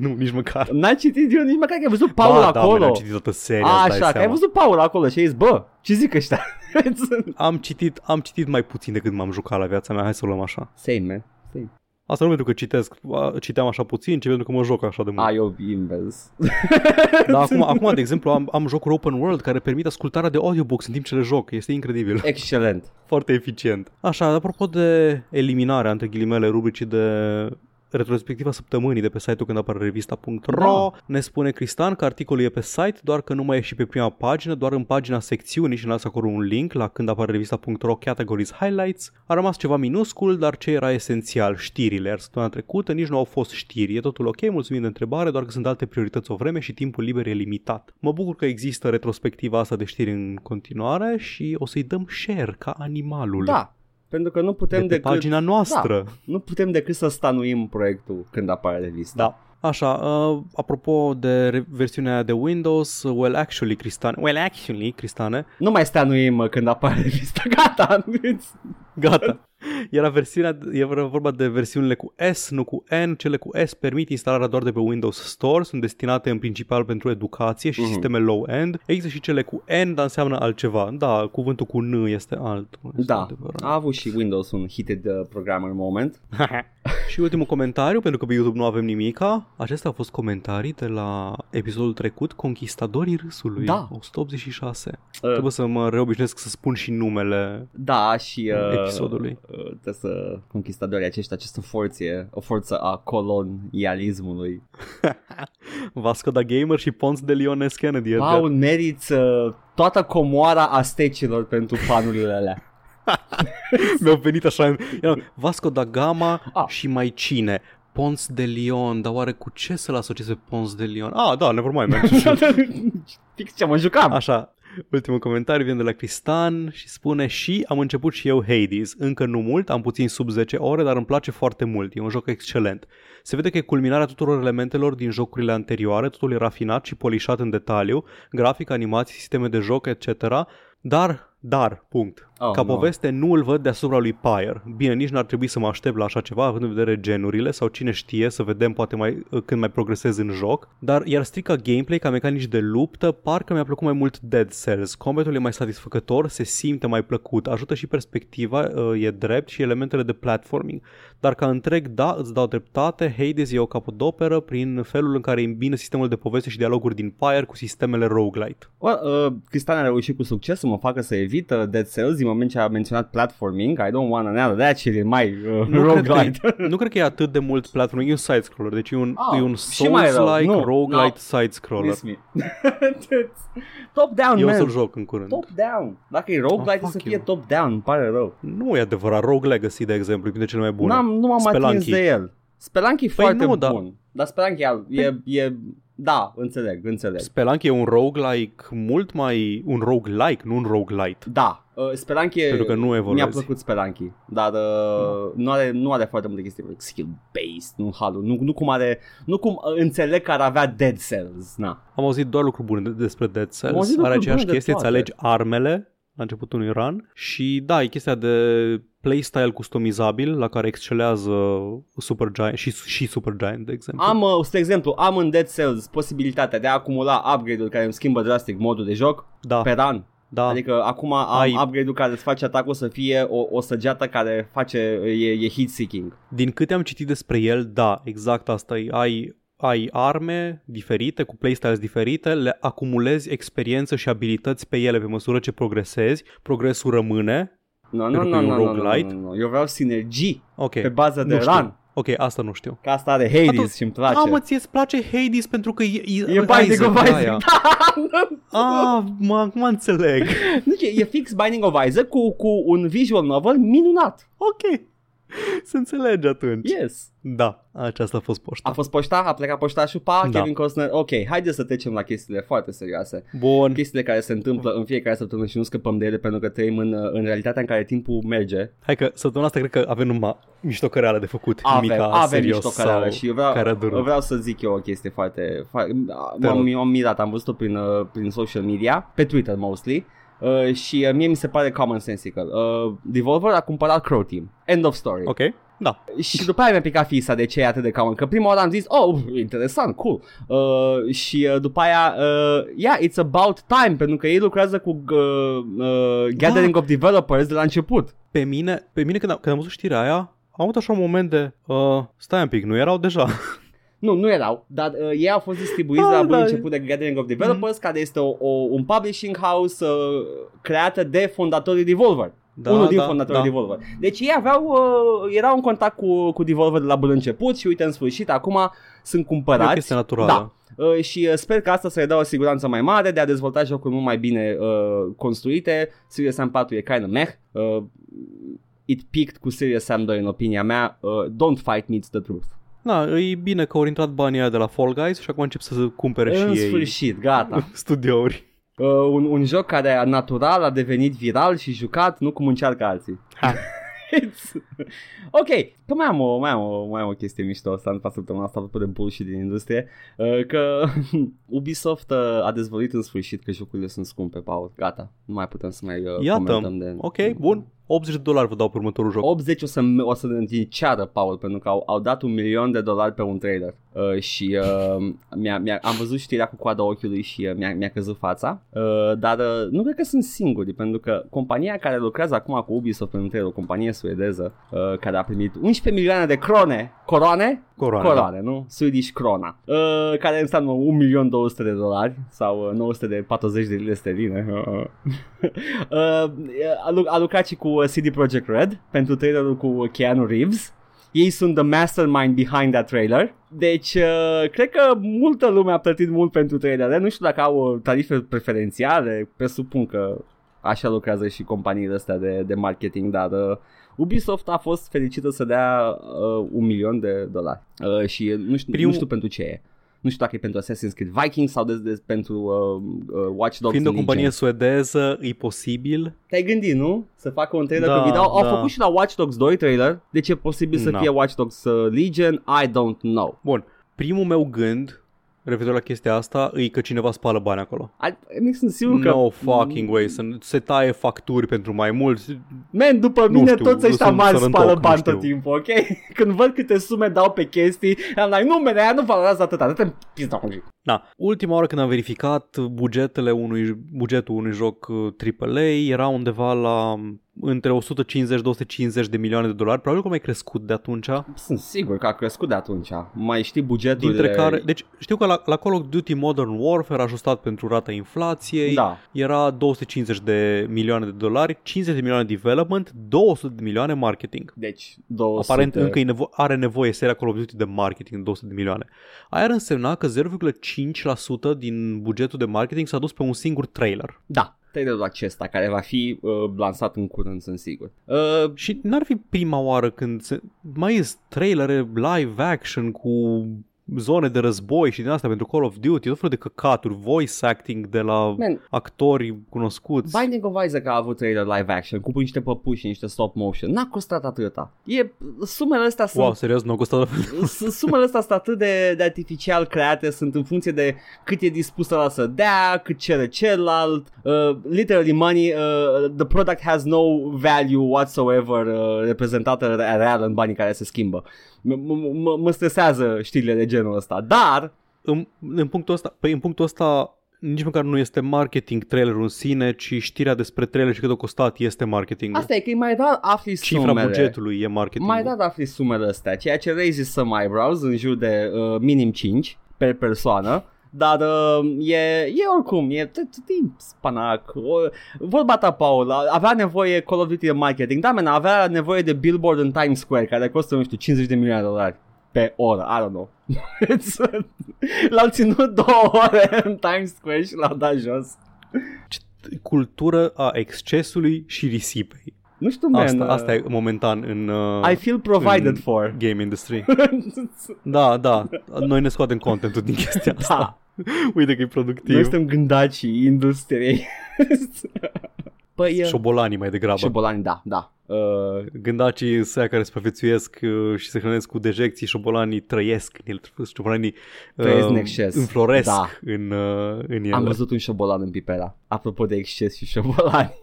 nu, nici măcar. N-ai citit Dune nici măcar că ai văzut Paul ba, da, acolo. man, am citit toată seria, A, îți dai așa, că ai seama. văzut Paul acolo și ai zis, bă, ce zic ăștia? Am citit, am citit mai puțin decât m-am jucat la viața mea, hai să o luăm așa. Same, man. Same. Asta nu pentru că citesc, a, citeam așa puțin, ci pentru că mă joc așa de mult. A, eu invers. Dar acum, acum, de exemplu, am, am jocuri open world care permit ascultarea de audiobooks în timp ce le joc. Este incredibil. Excelent. Foarte eficient. Așa, apropo de eliminarea, între ghilimele, rubricii de retrospectiva săptămânii de pe site-ul când apare revista.ro Da. ne spune Cristan că articolul e pe site, doar că nu mai e și pe prima pagină, doar în pagina secțiunii și ne lasă acolo un link la când apare revista.ro categories highlights. A rămas ceva minuscul, dar ce era esențial, știrile, iar săptămâna trecută nici nu au fost știri. E totul ok, mulțumim de întrebare, doar că sunt alte priorități o vreme și timpul liber e limitat. Mă bucur că există retrospectiva asta de știri în continuare și o să-i dăm share ca animalul. Da, pentru că nu putem de pe decât... pagina noastră. Da, nu putem decât să stanuim proiectul când apare revista. Da. Așa, uh, apropo de re- versiunea de Windows, uh, well actually, Cristane, well actually, Cristane, Nu mai stanuim uh, când apare lista. Gata. gata. Era versiunea, era vorba de versiunile cu S, nu cu N. Cele cu S permit instalarea doar de pe Windows Store, sunt destinate în principal pentru educație și Mhm. sisteme low-end. Există și cele cu N, dar înseamnă altceva. Da, cuvântul cu N este alt. Este Da, adevărat. a avut și Windows un heated uh, programmer moment. Și ultimul comentariu, pentru că pe YouTube nu avem nimica. Acestea au fost comentarii de la episodul trecut, Conquistadorii Râsului, Da. 186. Uh, Trebuie să mă reobișnuiesc să spun și numele da, și uh, episodului. uh, trebuie să conquistadorii aceștia, această forție, o forță a colonialismului. Vasco da Gamer și Pons de Leon S. Kennedy. Edgar. Paul, meriți uh, toată comoara astecilor pentru panurile alea. Mi-au venit așa Era Vasco da Gama Ah. și mai cine? Pons de Leon, dar oare cu ce să-l asocieze pe Pons de Leon? Ah, da, never mind. man. Fix ce mă jucam. Așa, ultimul comentariu vine de la Cristan și spune și am început și eu Hades. Încă nu mult, am puțin sub 10 ore, dar îmi place foarte mult. E un joc excelent. Se vede că e culminarea tuturor elementelor din jocurile anterioare, totul e rafinat și polișat în detaliu, grafic, animații, sisteme de joc, etc. Dar, dar, punct. Oh, Ca no. poveste nu îl văd deasupra lui Pyre. Bine, nici n-ar trebui să mă aștept la așa ceva, având în vedere genurile sau cine știe, să vedem poate mai, când mai progresez în joc. Dar iar strict ca gameplay, ca mecanici de luptă, parcă mi-a plăcut mai mult Dead Cells. Combatul e mai satisfăcător, se simte mai plăcut, ajută și perspectiva, uh, e drept și elementele de platforming. Dar ca întreg, da, îți dau dreptate, Hades e o capodoperă prin felul în care îmbină sistemul de poveste și dialoguri din Pyre cu sistemele roguelite. Well, uh, Cristian a reușit cu succes să mă facă să evit uh, Dead Cells din moment ce a menționat platforming. I don't want another that shit in my uh, Nu cred, roguelite. că e, nu cred că e atât de mult platforming, e un side-scroller, deci e un, Ah, e un și mai rău. Souls-like Nu, roguelite no. side-scroller. Miss me. top down, Eu o man. să-l joc în curând. Top down. Dacă e roguelite, Ah, oh, să fuck fie you. top down. Îmi pare rău. Nu e adevărat, Rogue Legacy, de exemplu, e printre cele mai bune. N-am, nu m-am atins Spelunky. de el. Spelunky e Păi foarte nu, da. bun. Dar Spelunky e, e, e... Da, înțeleg, înțeleg. Spelunky e un roguelike mult mai... Un roguelike, nu un roguelite. Da, uh, Spelunky e- Pentru că nu evoluezi. mi-a plăcut Spelunky, dar uh, nu, are, nu are foarte multe chestii skill-based, nu halul, nu, nu cum are, nu cum uh, înțeleg că ar avea Dead Cells, na. Am auzit doar lucruri bune de- despre Dead Am auzit Cells. Are lucruri aceeași bune de chestie, îți toate. alegi armele la începutul unui run și da, e chestia de playstyle customizabil la care excelează Supergiant și, și Supergiant, de exemplu. Am, uh, spre exemplu, am în Dead Cells posibilitatea de a acumula upgrade-uri care îmi schimbă drastic modul de joc da, pe run. Da. Adică acum am Ai- upgrade-ul care îți face atacul să fie o, o săgeată care face, e, e hit-seeking. Din câte am citit despre el, da, exact asta e. Ai, ai arme diferite, cu playstyles diferite, le acumulezi experiență și abilități pe ele pe măsură ce progresezi, progresul rămâne. Nu, nu, Pentru că nu, e un nu, nu, nu, roguelite? nu, nu, eu vreau sinergii Ok, pe bază de nu știu. run. Ok, asta nu știu. Că asta are Hades Atunci- și îmi place. Ah, mă, ție îți place Hades pentru că e, e, E Binding of Isaac, Isaac. aia. Ah, mă, acum înțeleg. Nu, e, e fix Binding of Isaac cu, cu un visual novel minunat. Ok, se înțelege atunci. Yes. Da, aceasta a fost poșta. A fost poșta, a plecat poștașul, pa, Da. Kevin Costner. Ok, haideți să trecem la chestiile foarte serioase. Bun. Chestiile care se întâmplă în fiecare săptămână și nu scăpăm de ele pentru că trăim în, în realitatea în care timpul merge. Hai că săptămâna asta cred că avem numai miștocăreală de făcut. Avem, Nimica avem serios niște căreală sau și eu vreau, care a durut. vreau să zic eu o chestie foarte... foarte Te m-am, rog. m-am mirat, am văzut-o prin, uh, prin social media, pe Twitter mostly. Uh, și uh, mie mi se pare common sensical. Uh, Devolver a cumpărat Crow Team. End of story. Ok, da. Și după aia mi-a picat fisa de ce e atât de common Că prima oară am zis, oh, interesant, cool uh, Și uh, după aia, uh, yeah, it's about time Pentru că ei lucrează cu uh, uh, Gathering of Developers de la început Pe mine, pe mine când, am, când am văzut știrea aia, am avut așa un moment de, uh, stai un pic, nu erau deja? Nu, nu erau, dar uh, ei au fost distribuiți Ah, de la bun da. început de Gathering of Developers Care este o, o, un publishing house uh, creată de fondatorii Devolver Da, unul din da, fondatorii da. Devolver. Deci ei aveau, uh, erau în contact cu, cu Devolver de la bun început și uite în sfârșit acum sunt E o cumpărați. chestie naturală. Da. Uh, și uh, sper că asta să le dea o siguranță mai mare de a dezvolta jocuri mult mai bine uh, construite. Serious Sam 4 e kind of meh. Uh, it peaked cu Serious Sam 2 în opinia mea. Uh, don't fight me, it's the truth. Da, e bine că au intrat banii aia de la Fall Guys și acum încep să cumpere în și ei sfârșit, gata. studiouri. Uh, un, un joc care natural a devenit viral și jucat, nu cum încearcă alții. ok, că mai am o, mai am o, mai am o chestie mișto asta în săptămâna asta apropo de bullshit din industrie, uh, că Ubisoft uh, a dezvăluit în sfârșit că jocurile sunt scumpe, Paul. Gata, nu mai putem să mai uh, Iată, comentăm de... ok, bun. 80 de dolari vă dau pe următorul joc. 80 o să, o să ne ceară, Paul, pentru că au, au dat un milion de dolari pe un trailer uh, și uh, mi-a, mi-a, am văzut știrea cu coada ochiului și uh, mi-a, mi-a căzut fața, uh, dar uh, nu cred că sunt singuri, pentru că compania care lucrează acum cu Ubisoft în trailer, o companie suedeză uh, care a primit 11 milioane de crone, coroane? Coroane, Coroane, nu? Swedish krona, uh, care înseamnă 1.200.000 de dolari sau uh, 940 de lire sterline. uh, a, a lucrat și cu uh, CD Projekt Red pentru trailerul cu Keanu Reeves. Ei sunt the mastermind behind that trailer. Deci, uh, cred că multă lume a plătit mult pentru trailer. Nu știu dacă au uh, tarife preferențiale, presupun că așa lucrează și companiile astea de, de marketing, dar uh, Ubisoft a fost fericită să dea uh, un milion de dolari uh, și nu știu, Primul- nu știu pentru ce e. Nu știu dacă e pentru Assassin's Creed Vikings sau de, de, pentru uh, uh, Watch Dogs Fiind o Legion. companie suedeză, e posibil. Te-ai gândit, nu? Să facă un trailer Da, cu video. Au da. făcut și la Watch Dogs 2 trailer. Deci e posibil să Na. fie Watch Dogs uh, Legion? I don't know. Bun, primul meu gând referitor la chestia asta e că cineva spală bani acolo. I, mi sunt sigur că... No fucking way, să se taie facturi pentru mai mulți. Man, după Nu mine știu, toți ăștia sunt mari sănătoc, spală nu bani știu. tot timpul, ok? Când văd câte sume dau pe chestii, am like, nu, man, aia nu valorează atât, atât pizda mă. Na, ultima oară când am verificat bugetele unui, bugetul unui joc uh, AAA era undeva la um, între 150-250 de milioane de dolari, probabil că mai crescut de atunci. Sunt sigur că a crescut de atunci. Mai știi bugetul Dintre care, deci știu că la, la Call of Duty Modern Warfare ajustat pentru rata inflației Da. era 250 de milioane de dolari, 50 de milioane development, 200 de milioane marketing. Deci 200. Aparent încă e nevo- are nevoie seria Call of Duty de marketing, 200 de milioane. Aia ar însemna că 0,5% din bugetul de marketing s-a dus pe un singur trailer. Da, trailerul acesta care va fi uh, lansat în curând, sunt sigur. Uh, Și n-ar fi prima oară când se... mai sunt trailere live action cu zone de război și din asta pentru Call of Duty, tot felul de căcaturi, voice acting de la man, actori cunoscuți. Binding of Isaac a avut trailer live action cu niște păpuși și niște stop motion. N-a costat atâta. E, sumele astea sunt Wow, serios, nu a costat S- Sumele astea sunt atât de, de artificial create, sunt în funcție de cât e dispus ăla să dea, cât cere celălalt. Uh, literally money, uh, the product has no value whatsoever uh, reprezentată re- real în banii care se schimbă. M- m- m- mă stresează știrile de genul ăsta, dar în, în punctul ăsta, păi în punctul ăsta nici măcar nu este marketing trailerul în sine, ci știrea despre trailer și cât a costat este marketing. asta e că e mai rar afli Cifra sumele. bugetului e marketing. Mai dat afli sumele astea, ceea ce raises some eyebrows în jur de uh, minim 5 per persoană. Dar uh, e, e oricum, e, t- t- e spanac. O, vorba ta, Paul, a- avea nevoie Call of Duty de marketing. Da, man, avea nevoie de billboard în Times Square, care costă, nu știu, 50 de milioane de dolari pe oră, I don't know. L-au ținut două ore în Times Square și l-au dat jos. Cultură a excesului și risipei. Nu știu, man. Asta, uh, asta e momentan în, uh, I feel provided în for. game industry. Da, da. Noi ne scoatem contentul din chestia asta. Da. Uite că e productiv. Noi suntem gândacii industriei. păi, uh, Șobolanii mai degrabă. șobolani, da, da. Uh, Gândacii săia care supraviețuiesc uh, și se hrănesc cu dejecții, șobolanii trăiesc în ele, șobolanii Trăiesc uh, în exces. înfloresc Da. în, uh, în ele. am văzut un șobolan în Pipera. Apropo de exces și șobolani.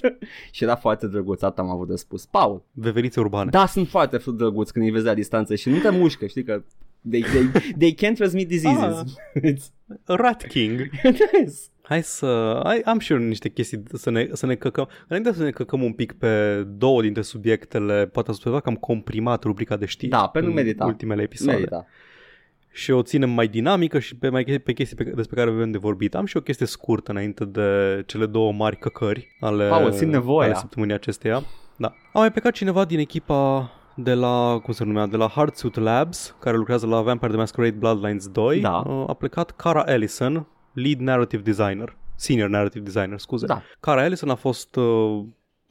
și era foarte drăguț, atât am avut de spus. Paul, Veverițe urbane. da, sunt foarte drăguți când îi vezi la distanță și nu te mușcă, știi că they, they, they can't transmit diseases. It's, Rat King. yes. Hai să... Hai, am și eu niște chestii să ne, să ne căcăm. Înainte să ne căcăm un pic pe două dintre subiectele, poate ați observat că am comprimat rubrica de știri. Da, pentru în merita. ultimele episoade. Merita. și o ținem mai dinamică și pe, mai, pe chestii pe, despre care avem de vorbit. Am și o chestie scurtă înainte de cele două mari căcări ale, Paul, simt nevoia. ale săptămânii acesteia. Da. A mai plecat cineva din echipa de la, cum se numea, de la Hardsuit Labs, care lucrează la Vampire the Masquerade Bloodlines 2. Da. A plecat Cara Ellison, lead narrative designer, senior narrative designer, scuze. Da. Cara Ellison a fost uh,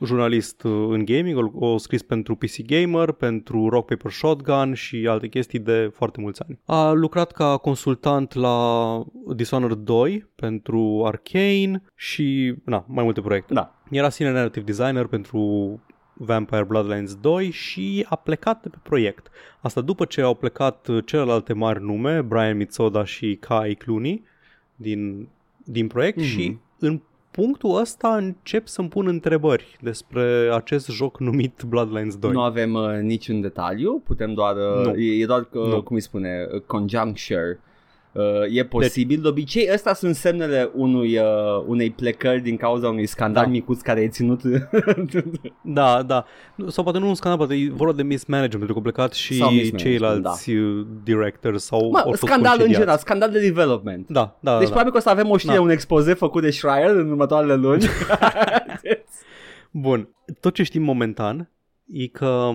jurnalist uh, în gaming, o, o scris pentru PC Gamer, pentru Rock Paper Shotgun și alte chestii de foarte mulți ani. A lucrat ca consultant la Dishonored 2 pentru Arcane și na, mai multe proiecte. Da. Era senior narrative designer pentru Vampire Bloodlines 2 și a plecat de pe proiect. Asta după ce au plecat celelalte mari nume, Brian Mitsoda și Kai Clooney din, din proiect mm-hmm. și în punctul ăsta încep să-mi pun întrebări despre acest joc numit Bloodlines 2. Nu avem uh, niciun detaliu, putem doar, uh, nu. E, e doar, uh, nu. cum îi spune, uh, conjuncture Uh, e posibil. Deci, de obicei, ăsta sunt semnele unui, uh, unei plecări din cauza unui scandal da. micuț care e ținut. da, da. Sau poate nu un scandal, poate e vorba de mismanagement, pentru că au plecat și ceilalți da. Uh, directors sau mă, scandal în general, scandal de development. Da, da. Deci da, probabil da. că o să avem o știre, da. un expoze făcut de Schreier în următoarele luni. Bun. Tot ce știm momentan e că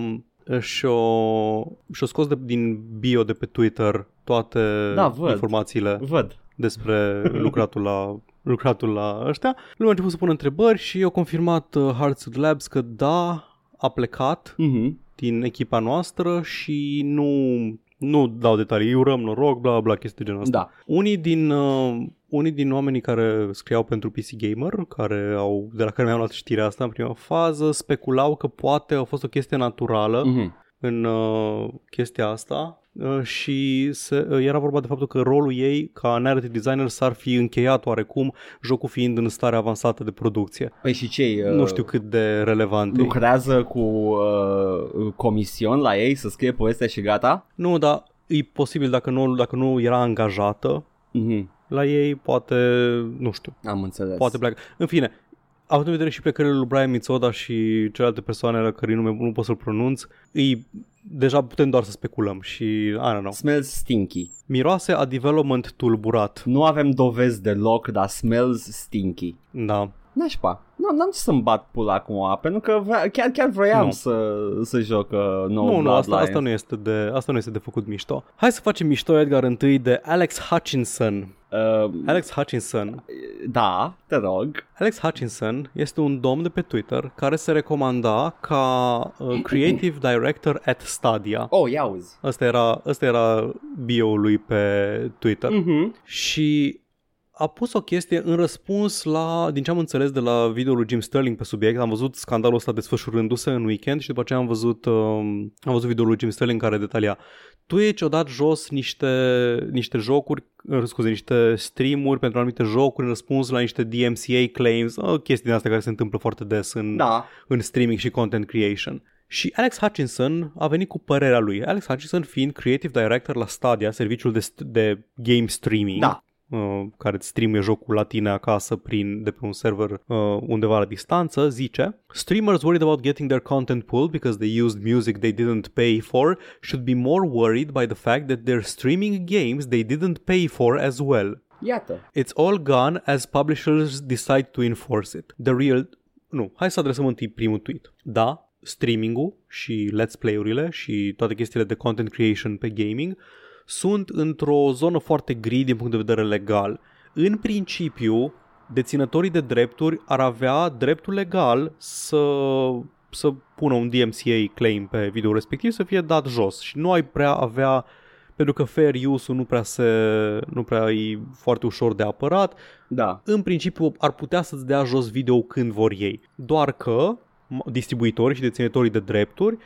și-o, și-o scos de, din bio de pe Twitter toate da, văd. informațiile văd. despre lucratul la lucratul la ăștia. Lumea a început să pună întrebări și au confirmat uh, Hearts Labs că da, a plecat uh-huh. din echipa noastră și nu nu dau detalii, urăm noroc, bla bla, chestii de genul ăsta. Da. Unii din, uh, unii din oamenii care scriau pentru PC Gamer, care au, de la care mi-am luat știrea asta în prima fază, speculau că poate a fost o chestie naturală uh-huh. în uh, chestia asta uh, și se, uh, era vorba de faptul că rolul ei ca narrative designer s-ar fi încheiat oarecum, jocul fiind în stare avansată de producție. Păi și cei? Uh, nu știu cât de relevant Lucrează cu uh, comision la ei să scrie povestea și gata? Nu, dar e posibil dacă nu, dacă nu era angajată. Uh-huh la ei, poate, nu știu. Am înțeles. Poate pleacă. În fine, având în vedere și plecările lui Brian Mitsoda și celelalte persoane la care nume nu pot să-l pronunț, îi, deja putem doar să speculăm și, I don't know. Smells stinky. Miroase a development tulburat. Nu avem dovezi deloc, dar smells stinky. Da. Nașpa. Nu, n-am ce să-mi bat pula acum, pentru că vre- chiar, chiar vroiam nu. să, să joc uh, nou Nu, nu, asta, asta, nu este de, asta nu este de făcut mișto. Hai să facem mișto, Edgar, întâi de Alex Hutchinson. Uh, Alex Hutchinson. Da, te rog. Alex Hutchinson este un domn de pe Twitter care se recomanda ca uh, Creative Director at Stadia. Oh, ia uzi. Asta era, asta era bio-ul lui pe Twitter. Uh-huh. Și a pus o chestie în răspuns la, din ce am înțeles de la videoul lui Jim Sterling pe subiect, am văzut scandalul ăsta desfășurându-se în weekend și după aceea am văzut, um, am văzut videoul lui Jim Sterling care detalia Twitch a dat jos niște, niște jocuri, uh, scuze, niște streamuri pentru anumite jocuri în răspuns la niște DMCA claims, uh, chestii din astea care se întâmplă foarte des în, da. în streaming și content creation. Și Alex Hutchinson a venit cu părerea lui. Alex Hutchinson fiind creative director la Stadia, serviciul de, de game streaming. Da uh, care îți streamuie jocul la tine acasă prin, de pe un server uh, undeva la distanță, zice Streamers worried about getting their content pulled because they used music they didn't pay for should be more worried by the fact that they're streaming games they didn't pay for as well. Iată. It's all gone as publishers decide to enforce it. The real... Nu, hai să adresăm întâi primul tweet. Da, streaming-ul și let's play-urile și toate chestiile de content creation pe gaming sunt într-o zonă foarte gri din punct de vedere legal. În principiu, deținătorii de drepturi ar avea dreptul legal să să pună un DMCA claim pe video respectiv să fie dat jos și nu ai prea avea pentru că fair use nu prea se nu prea e foarte ușor de apărat. Da. În principiu ar putea să-ți dea jos video când vor ei. Doar că distribuitorii și deținătorii de drepturi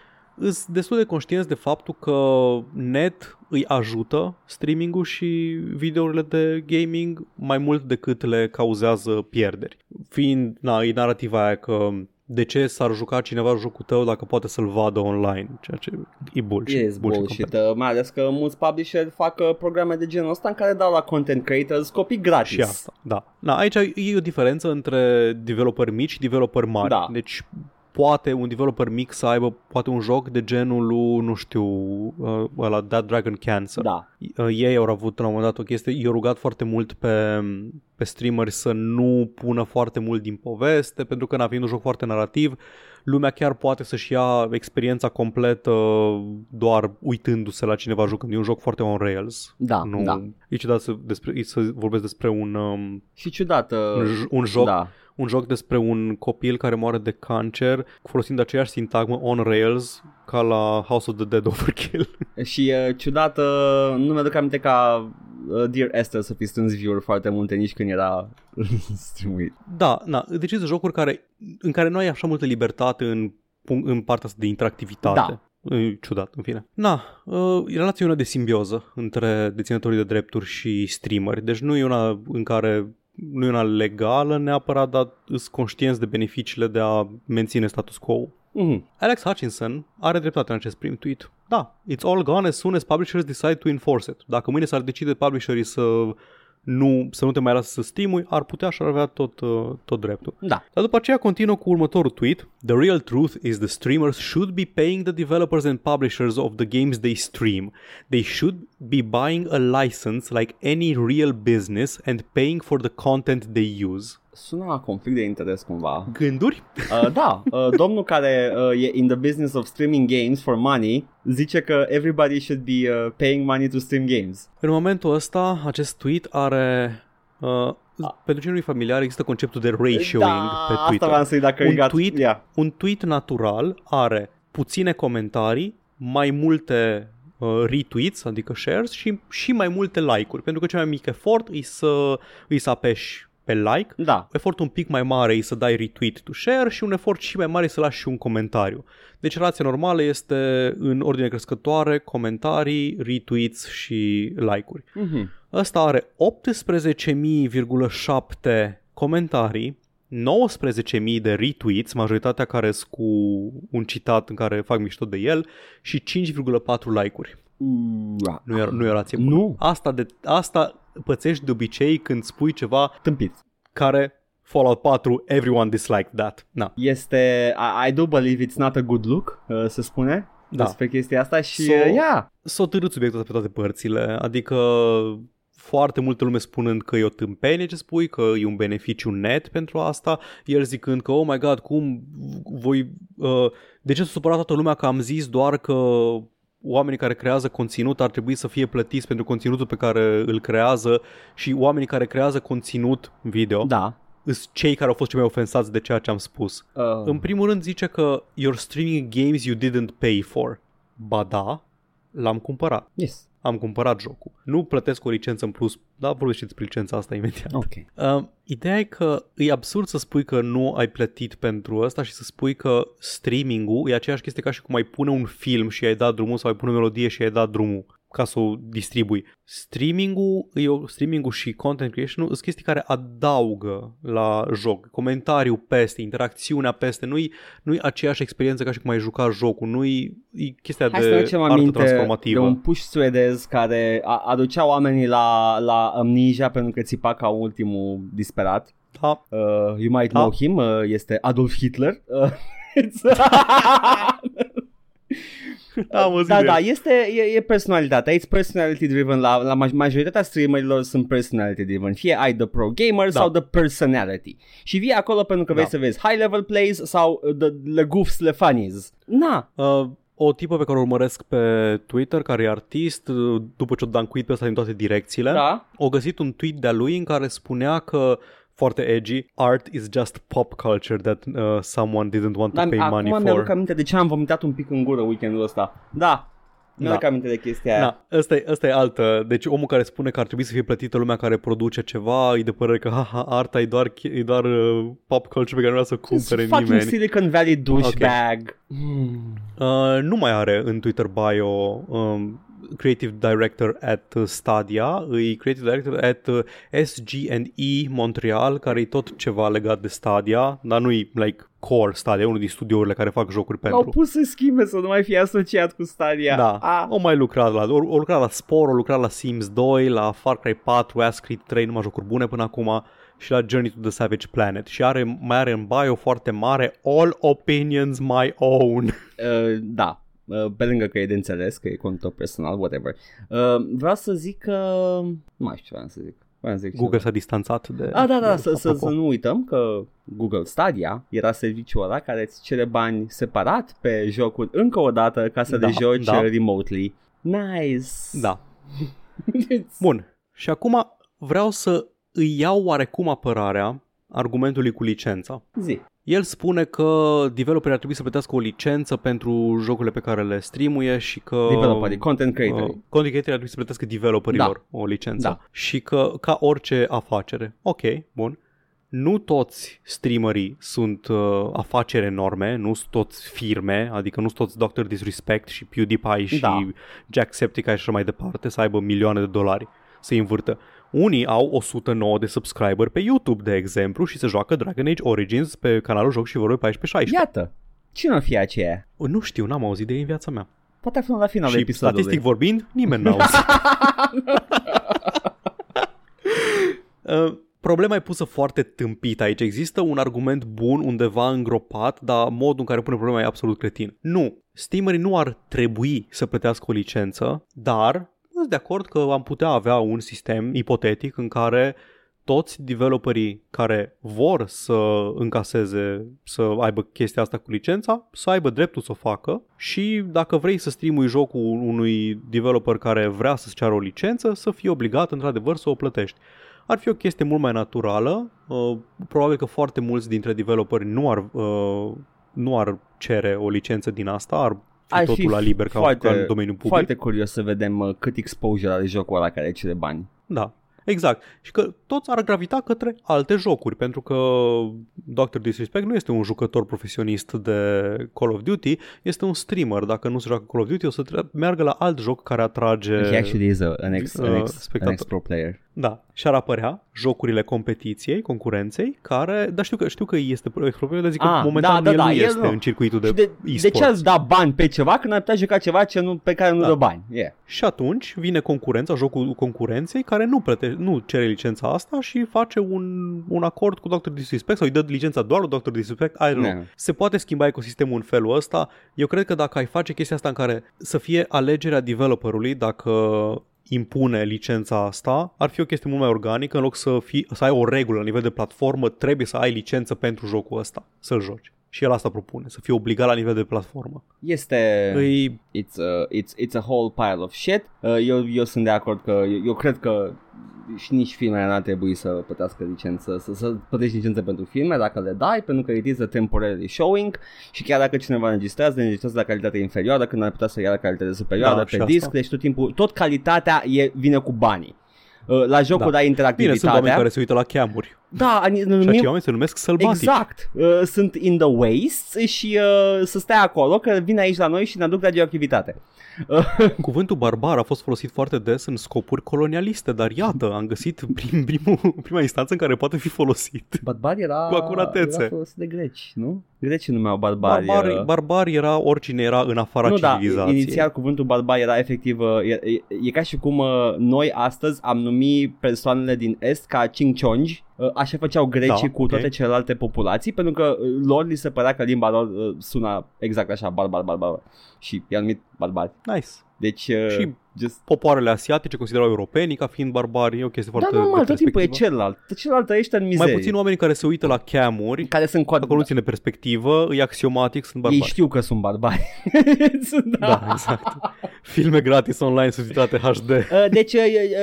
sunt destul de conștienți de faptul că net îi ajută streaming-ul și videourile de gaming mai mult decât le cauzează pierderi. Fiind, na, e narativa aia că de ce s-ar juca cineva jocul tău dacă poate să-l vadă online, ceea ce e bullshit. Yes, bullshit, bullshit uh, mai ales că mulți publisher fac uh, programe de genul ăsta în care dau la content creators copii gratis. Și asta, da. Na, aici e o diferență între developeri mici și developeri mari. Da. Deci poate un developer mic să aibă poate un joc de genul lui, nu știu, uh, ăla That Dragon Cancer. Da. Uh, ei au avut la un moment dat o chestie, i-au rugat foarte mult pe, pe streameri să nu pună foarte mult din poveste, pentru că, n fiind un joc foarte narrativ, lumea chiar poate să-și ia experiența completă doar uitându-se la cineva jucând. E un joc foarte on rails. Da, nu, da. E ciudat să, despre, e să vorbesc despre un... Um, și ciudat. Uh, un, un joc da un joc despre un copil care moare de cancer folosind aceeași sintagmă on rails ca la House of the Dead Overkill. Și uh, ciudat, uh, nu mi-aduc aminte ca uh, Dear Esther să fi strâns view foarte multe nici când era streamuit. Da, da, deci sunt jocuri care, în care nu ai așa multă libertate în punct, în partea asta de interactivitate. Da. E ciudat, în fine. Na, uh, relația e una de simbioză între deținătorii de drepturi și streameri, deci nu e una în care nu e una legală neapărat, dar sunt conștienți de beneficiile de a menține status quo. Mhm. Alex Hutchinson are dreptate în acest prim tweet. Da, it's all gone as soon as publishers decide to enforce it. Dacă mâine s-ar decide publisherii să nu, să nu te mai lasă să stimui, ar putea și ar avea tot, uh, tot dreptul. Da. Dar după aceea continuă cu următorul tweet. The real truth is the streamers should be paying the developers and publishers of the games they stream. They should be buying a license like any real business and paying for the content they use. Sună la conflict de interes cumva. Gânduri? Uh, da, uh, domnul care uh, e in the business of streaming games for money zice că everybody should be uh, paying money to stream games. În momentul ăsta, acest tweet are... Uh, pentru cine nu e familiar, există conceptul de ratioing da, pe asta Twitter. v-am să-i dacă Un e gat- tweet, Yeah. un tweet natural are puține comentarii, mai multe uh, retweets, adică shares și, și mai multe like-uri, pentru că cel mai mic efort e să, îi să apeși pe like, Da. efortul un pic mai mare e să dai retweet to share și un efort și mai mare e să lași și un comentariu. Deci relația normală este în ordine crescătoare, comentarii, retweets și like-uri. Mhm. Ăsta are 18.000,7 comentarii, 19.000 de retweets, majoritatea care sunt cu un citat în care fac mișto de el și 5,4 like-uri. Ua. Nu e, nu e o relație bună. Nu. Asta, de, asta pățești de obicei când spui ceva Tâmpit. care Fallout 4, everyone disliked that. Na. Este, I, I do believe it's not a good look, uh, se spune Da. despre chestia asta și, So- uh, yeah. S-a târât subiectul ăsta pe toate părțile, adică foarte multă lume spunând că e o tâmpenie ce spui, că e un beneficiu net pentru asta, el zicând că, oh my god, cum voi, uh, de ce s-a supărat toată lumea că am zis doar că oamenii care creează conținut ar trebui să fie plătiți pentru conținutul pe care îl creează și oamenii care creează conținut video Da. sunt cei care au fost cei mai ofensați de ceea ce am spus. Uh, În primul rând zice că you're streaming games you didn't pay for. Ba da, l-am cumpărat. yes. Am cumpărat jocul. Nu plătesc o licență în plus, dar vorbește despre licența asta imediat. Ok. Uh, ideea e că e absurd să spui că nu ai plătit pentru asta și să spui că streaming-ul e aceeași chestie ca și cum ai pune un film și ai dat drumul sau ai pune o melodie și ai dat drumul ca să o distribui. Streaming-ul, e o, streaming-ul și content creation sunt chestii care adaugă la joc. Comentariu peste, interacțiunea peste, nu-i, nu-i aceeași experiență ca și cum ai juca jocul, nu-i e chestia Hai să ne de aducem artă aminte de transformativă. un push suedez care a- aducea oamenii la, la Amnesia pentru că țipa ca ultimul disperat. Da, Uh, you might Da. know him, uh, este Adolf Hitler. Uh, it's- Am auzit da, de da, el. este, e, e personalitatea, it's personality driven, la, la maj- majoritatea streamerilor sunt personality driven, fie ai the pro gamer Da. sau the personality. Și vii acolo pentru că vrei Da. să vezi high level plays sau uh, the, the goofs, the funnies. Na, Uh, o tipă pe care o urmăresc pe Twitter, care e artist, uh, după ce o dancuit pe ăsta din toate direcțiile, da, o găsit un tweet de-a lui în care spunea că foarte edgy, art is just pop culture that uh, someone didn't want to Dar pay money acum mi-aduc for. aminte de ce am vomitat un pic în gură weekendul ăsta. Da, mi-aduc Da. aminte de chestia aia. Da, ăsta e, ăsta e altă. Deci omul care spune că ar trebui să fie plătită lumea care produce ceva, e de părere că haha, arta e doar, e doar uh, pop culture pe care nu vrea să o cumpere fucking nimeni. Silicon Valley douchebag. Hmm. Uh, nu mai are în Twitter bio um, creative director at uh, Stadia, e creative director at uh, SG&E Montreal, care e tot ceva legat de Stadia, dar nu e like core Stadia, unul din studiourile care fac jocuri L-au pentru. pus să schimbe să nu mai fie asociat cu Stadia. Da, Ah. o mai lucrat la, o, o lucrat la Spore, o lucrat la Sims 2, la Far Cry 4, Assassin's Creed 3, numai jocuri bune până acum și la Journey to the Savage Planet și are, mai are în bio foarte mare All Opinions My Own. Uh, da, uh, pe lângă că e de înțeles, că e cont personal, whatever. Uh, vreau să zic că... Nu mai știu ce vreau să zic. Vreau să zic Google ceva. s-a distanțat de... Ah, da, da, de- să, să, apropo. să nu uităm că Google Stadia era serviciul ăla care îți cere bani separat pe jocuri încă o dată ca să Da, le joci da. uh, remotely. Nice. Da. Bun. Și acum vreau să îi iau oarecum apărarea argumentului cu licența. Zi. El spune că developerii ar trebui să plătească o licență pentru jocurile pe care le streamuie și că... Developerii, content Uh, creatorii. content creatorii ar trebui să plătească developerilor o licență Da. și că ca orice afacere. Ok, bun. nu toți streamerii sunt uh, afaceri enorme, nu sunt toți firme, adică nu sunt toți Dr. Disrespect și PewDiePie și Da. Jacksepticeye și așa mai departe să aibă milioane de dolari să învârtă. Unii au 109 de subscriber pe YouTube, de exemplu, și se joacă Dragon Age Origins pe canalul Joc și Vorbe 1416. Iată, cine o fi aceea? Nu știu, n-am auzit de ei în viața mea. Poate aflăm la finalul și episodului. statistic vorbind, nimeni n-a auzit. Uh, Problema e pusă foarte tâmpit aici. Există un argument bun undeva îngropat, dar modul în care pune problema e absolut cretin. Nu. Steamerii nu ar trebui să plătească o licență, dar sunt de acord că am putea avea un sistem ipotetic în care toți developerii care vor să încaseze, să aibă chestia asta cu licența, să aibă dreptul să o facă și dacă vrei să streamui jocul unui developer care vrea să-ți ceară o licență, să fii obligat într-adevăr să o plătești. Ar fi o chestie mult mai naturală, uh, probabil că foarte mulți dintre developeri nu ar, uh, nu ar cere o licență din asta, ar fi Ar totul la liber ca, foarte, ca în domeniul public. Foarte curios să vedem uh, cât exposure are jocul ăla care cere bani. Da, exact. Și că toți ar gravita către alte jocuri, pentru că Dr. Disrespect nu este un jucător profesionist de Call of Duty, este un streamer. Dacă nu se joacă Call of Duty, o să tre- meargă la alt joc care atrage... He actually is a, an, ex, an, uh, ex, an spectator. ex-pro player. Da, și ar apărea jocurile competiției, concurenței, care, dar știu că, știu că este probabil, dar zic că Ah, momentan da, da, el da, nu el este nu. în circuitul de, Și de, de e-sports. ce ați da bani pe ceva când ar putea juca ceva ce nu, pe care nu Da. dă bani? Yeah. Și atunci vine concurența, jocul concurenței, care nu, plăte, nu cere licența asta și face un, un acord cu Dr. Disrespect sau îi dă licența doar lui Dr. Disrespect, I don't know. Ne. Se poate schimba ecosistemul în felul ăsta. Eu cred că dacă ai face chestia asta în care să fie alegerea developerului, dacă impune licența asta, ar fi o chestie mult mai organică în loc să, fii, să ai o regulă la nivel de platformă, trebuie să ai licență pentru jocul ăsta, să-l joci. Și el asta propune, să fii obligat la nivel de platformă. Este... Îi It's a, it's, it's a whole pile of shit. Uh, Eu, eu sunt de acord că eu, eu cred că și nici filmele n-ar trebui să plătească licență, să, să plătești licență pentru filme dacă le dai, pentru că it is a temporary showing și chiar dacă cineva înregistrează, înregistrează la calitate inferioară când ar putea să ia la calitate superioară Da, pe și asta. disc, deci tot timpul, tot calitatea e, vine cu banii. Uh, La jocul Da. ai Bine, sunt oameni interactivitatea. care se uită la cheamuri. Da, ani- Și numim- acei oameni se numesc sălbatici. Exact. Uh, sunt in the wastes și uh, să stai acolo că vin aici la noi și ne aduc radioactivitate. Cuvântul barbar a fost folosit foarte des în scopuri colonialiste, dar iată, am găsit prim, primul, prima instanță în care poate fi folosit. Barbar era, Cu acuratețe. era folosit de greci, nu? Grecii numeau barbari. Barbar, uh, barbar era oricine era în afara nu, da, civilizației. inițial cuvântul barbar era efectiv, uh, e, e, e ca și cum uh, noi astăzi am numit persoanele din Est ca cincciongi, uh, așa făceau grecii Da, cu ok. toate celelalte populații, pentru că uh, lor li se părea că limba lor uh, suna exact așa, barbar, barbar, și i-au numit barbari. Nice. Deci, uh, Și just... Popoarele asiatice considerau europenii ca fiind barbari, e o chestie Da, foarte normal, de tot timpul e perspectivă. celălalt. Celălalt trăiește în mizerie. Mai puțin oamenii care se uită la camuri, care sunt cu acolo nu ține perspectivă, e axiomatic, sunt Ei barbari. știu că sunt barbari. Sunt- Da, exact. Filme gratis online subtitrate HD. Uh, Deci uh,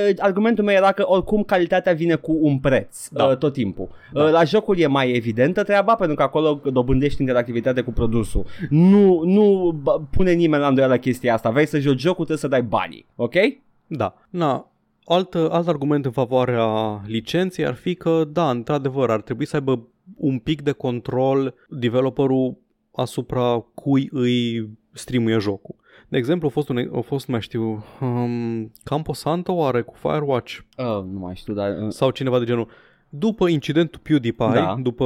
uh, argumentul meu era că oricum calitatea vine cu un preț Da. uh, tot timpul. Da. Uh, La jocul e mai evidentă treaba pentru că acolo dobândești interactivitate cu produsul. Nu, nu bă, pune nimeni la îndoială chestia asta. Vrei să joci jocul, trebuie să dai banii. Ok? Da. Na, alt, alt argument în favoarea licenței ar fi că, da, într-adevăr, ar trebui să aibă un pic de control developerul asupra cui îi streamuie jocul. De exemplu, a fost, un, a fost mai știu, um, Camposanto oare cu Firewatch Uh, nu mai știu, dar... Uh, sau cineva de genul. După incidentul PewDiePie, Da. după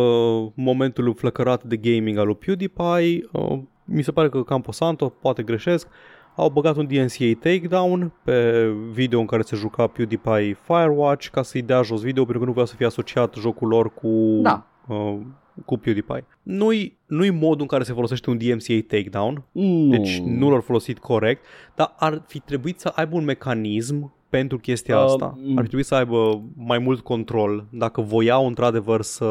momentul flăcărat de gaming al lui PewDiePie, uh, mi se pare că Camposanto, poate greșesc, au băgat un DNCA takedown pe video în care se juca PewDiePie Firewatch ca să-i dea jos video pentru că nu voia să fie asociat jocul lor cu, Da. uh, cu PewDiePie. Nu-i, nu-i modul în care se folosește un DMCA takedown, nu. deci nu l-au folosit corect, dar ar fi trebuit să aibă un mecanism pentru chestia Uh, asta. mm. Ar trebui să aibă mai mult control dacă voiau într-adevăr să,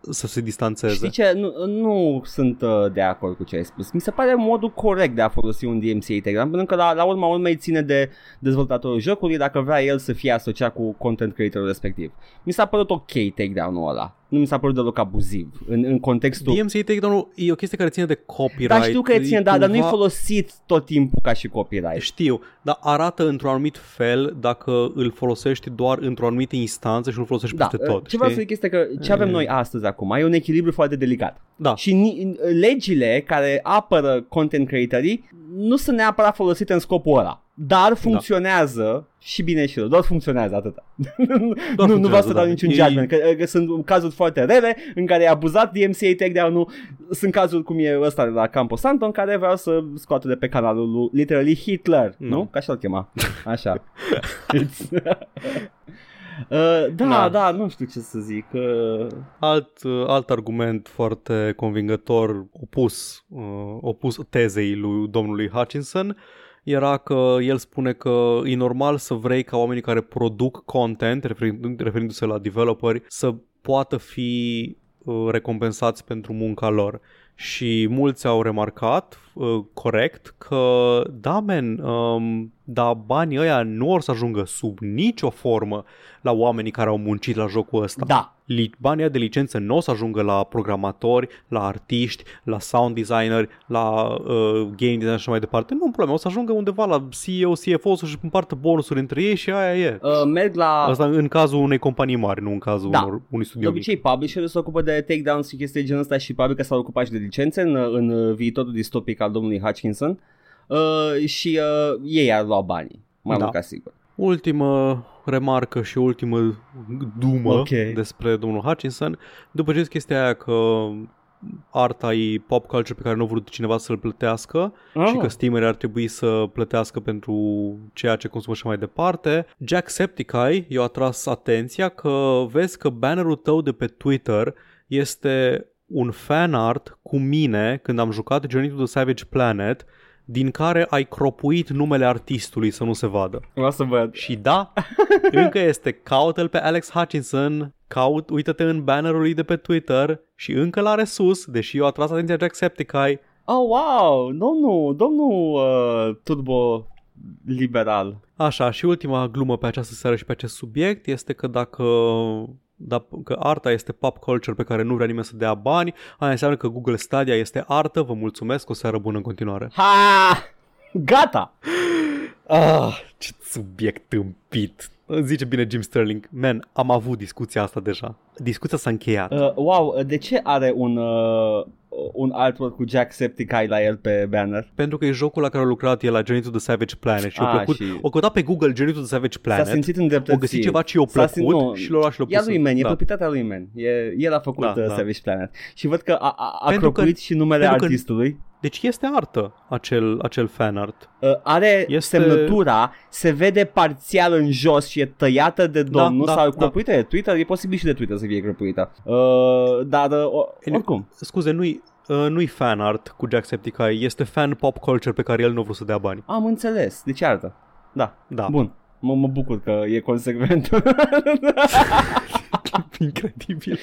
să se distanțeze. Știi ce? Nu, nu sunt uh, de acord cu ce ai spus. Mi se pare modul corect de a folosi un DMCA takedown, pentru că la, la urma urmei ține de dezvoltatorul jocului dacă vrea el să fie asociat cu content creatorul respectiv. Mi s-a părut ok takedown-ul ăla. Nu mi s-a părut deloc abuziv în, în contextul... DMCA Takedown e o chestie care ține de copyright. Dar știu că e ține, da, dar nu-i cumva- folosit tot timpul ca și copyright. Știu, dar arată într-un anumit fel dacă îl folosești doar într-o anumită instanță și nu folosești Da, peste tot. ce vreau să știi? zic este că ce avem noi astăzi acum e un echilibru foarte delicat. Da. Și ni- legile care apără content creatorii nu sunt neapărat folosite în scopul ăla. Dar Da. funcționează și bine și rău, doar funcționează atâta. nu, nu funcționează, vreau să dau da. niciun E- judgment, că, că sunt cazuri foarte rele în care e abuzat DMCA takedown-ul, sunt cazuri cum e ăsta de la Campo Santo în care vreau să scoată de pe canalul lui literally Hitler, Nu. nu? Ca așa-l chema. Așa. It's- Uh, da, Da. da, nu știu ce să zic. Uh, Alt, uh, alt argument foarte convingător opus, uh, opus tezei lui domnului Hutchinson era că el spune că e normal să vrei ca oamenii care produc content, referind- referindu-se la developeri, să poată fi uh, recompensați pentru munca lor. Și mulți au remarcat uh, corect că da, men, um, dar banii ăia nu or să ajungă sub nicio formă la oamenii care au muncit la jocul ăsta da, li- banii ăia de licență nu o să ajungă la programatori, la artiști, la sound designeri, la uh, game designer și așa mai departe. Nu, probleme, o să ajungă undeva la CEO, CFO să-și împartă bonusuri între ei și aia e. uh, merg la... Asta în cazul unei companii mari, nu în cazul Da. unor, unui De studio mic. obicei, publisherul se ocupă de takedowns și chestii de genul ăsta și probabil că s-au ocupat și de licențe în, în viitorul distopic al domnului Hutchinson uh, și uh, ei ar lua banii, mai Da. mult ca sigur. Ultimă remarcă și ultimă dumă Ok. despre domnul Hutchinson, după ce zis chestia aia că arta e pop culture pe care nu a vrut cineva să-l plătească Ah. și că steamerii ar trebui să plătească pentru ceea ce consumă și mai departe. Jacksepticeye i-a atras atenția că vezi că bannerul tău de pe Twitter este un fan art cu mine când am jucat Journey to the Savage Planet din care ai cropuit numele artistului să nu se vadă. Vreau să văd. Și da, încă este, caută-l pe Alex Hutchinson, caut, uită-te în bannerul lui de pe Twitter și încă l-are sus, deși eu atras atenția Jacksepticeye, Oh, wow, domnul, domnul uh, turbo liberal. Așa, și ultima glumă pe această seară și pe acest subiect este că dacă da, că arta este pop culture pe care nu vrea nimeni să dea bani, aia înseamnă că Google Stadia este artă, vă mulțumesc, o seară bună în continuare. Ha! Gata! Ah, ce subiect tâmpit. Zice bine Jim Sterling. Man, am avut discuția asta deja. Discuția s-a încheiat. Uh, wow, de ce are un, uh, un artwork cu Jacksepticeye la el pe banner? Pentru că e jocul la care a lucrat el la Journey to the Savage Planet și a Ah, plăcut. și- O căutat pe Google Journey to the Savage S-a Planet. simțit îndreptățit. O găsit ceva ce i-a S-a plăcut sim- nu, și l-a luat și l-a E a pus lui în- Man, e da. proprietatea lui Man. E, el a făcut Da, da, uh, da. Savage Planet. Și văd că a, a, a Pentru că- cropuit și numele pentru că- artistului. Deci este artă acel, acel fan art. Uh, are Este- este... semnătura, se vede parțial în jos și e tăiată de domnul da, sau da. cropuită de Twitter. E posibil și de Twitter să fie cropuită. Uh, dar uh, o- oricum. Scuze, nu-i, uh, nu-i fan art cu Jacksepticeye, este fan pop culture pe care el nu a vrut să dea bani. Am înțeles. Deci artă. Da. Da. Bun. Mă, mă bucur că e consecvent. Incredibil.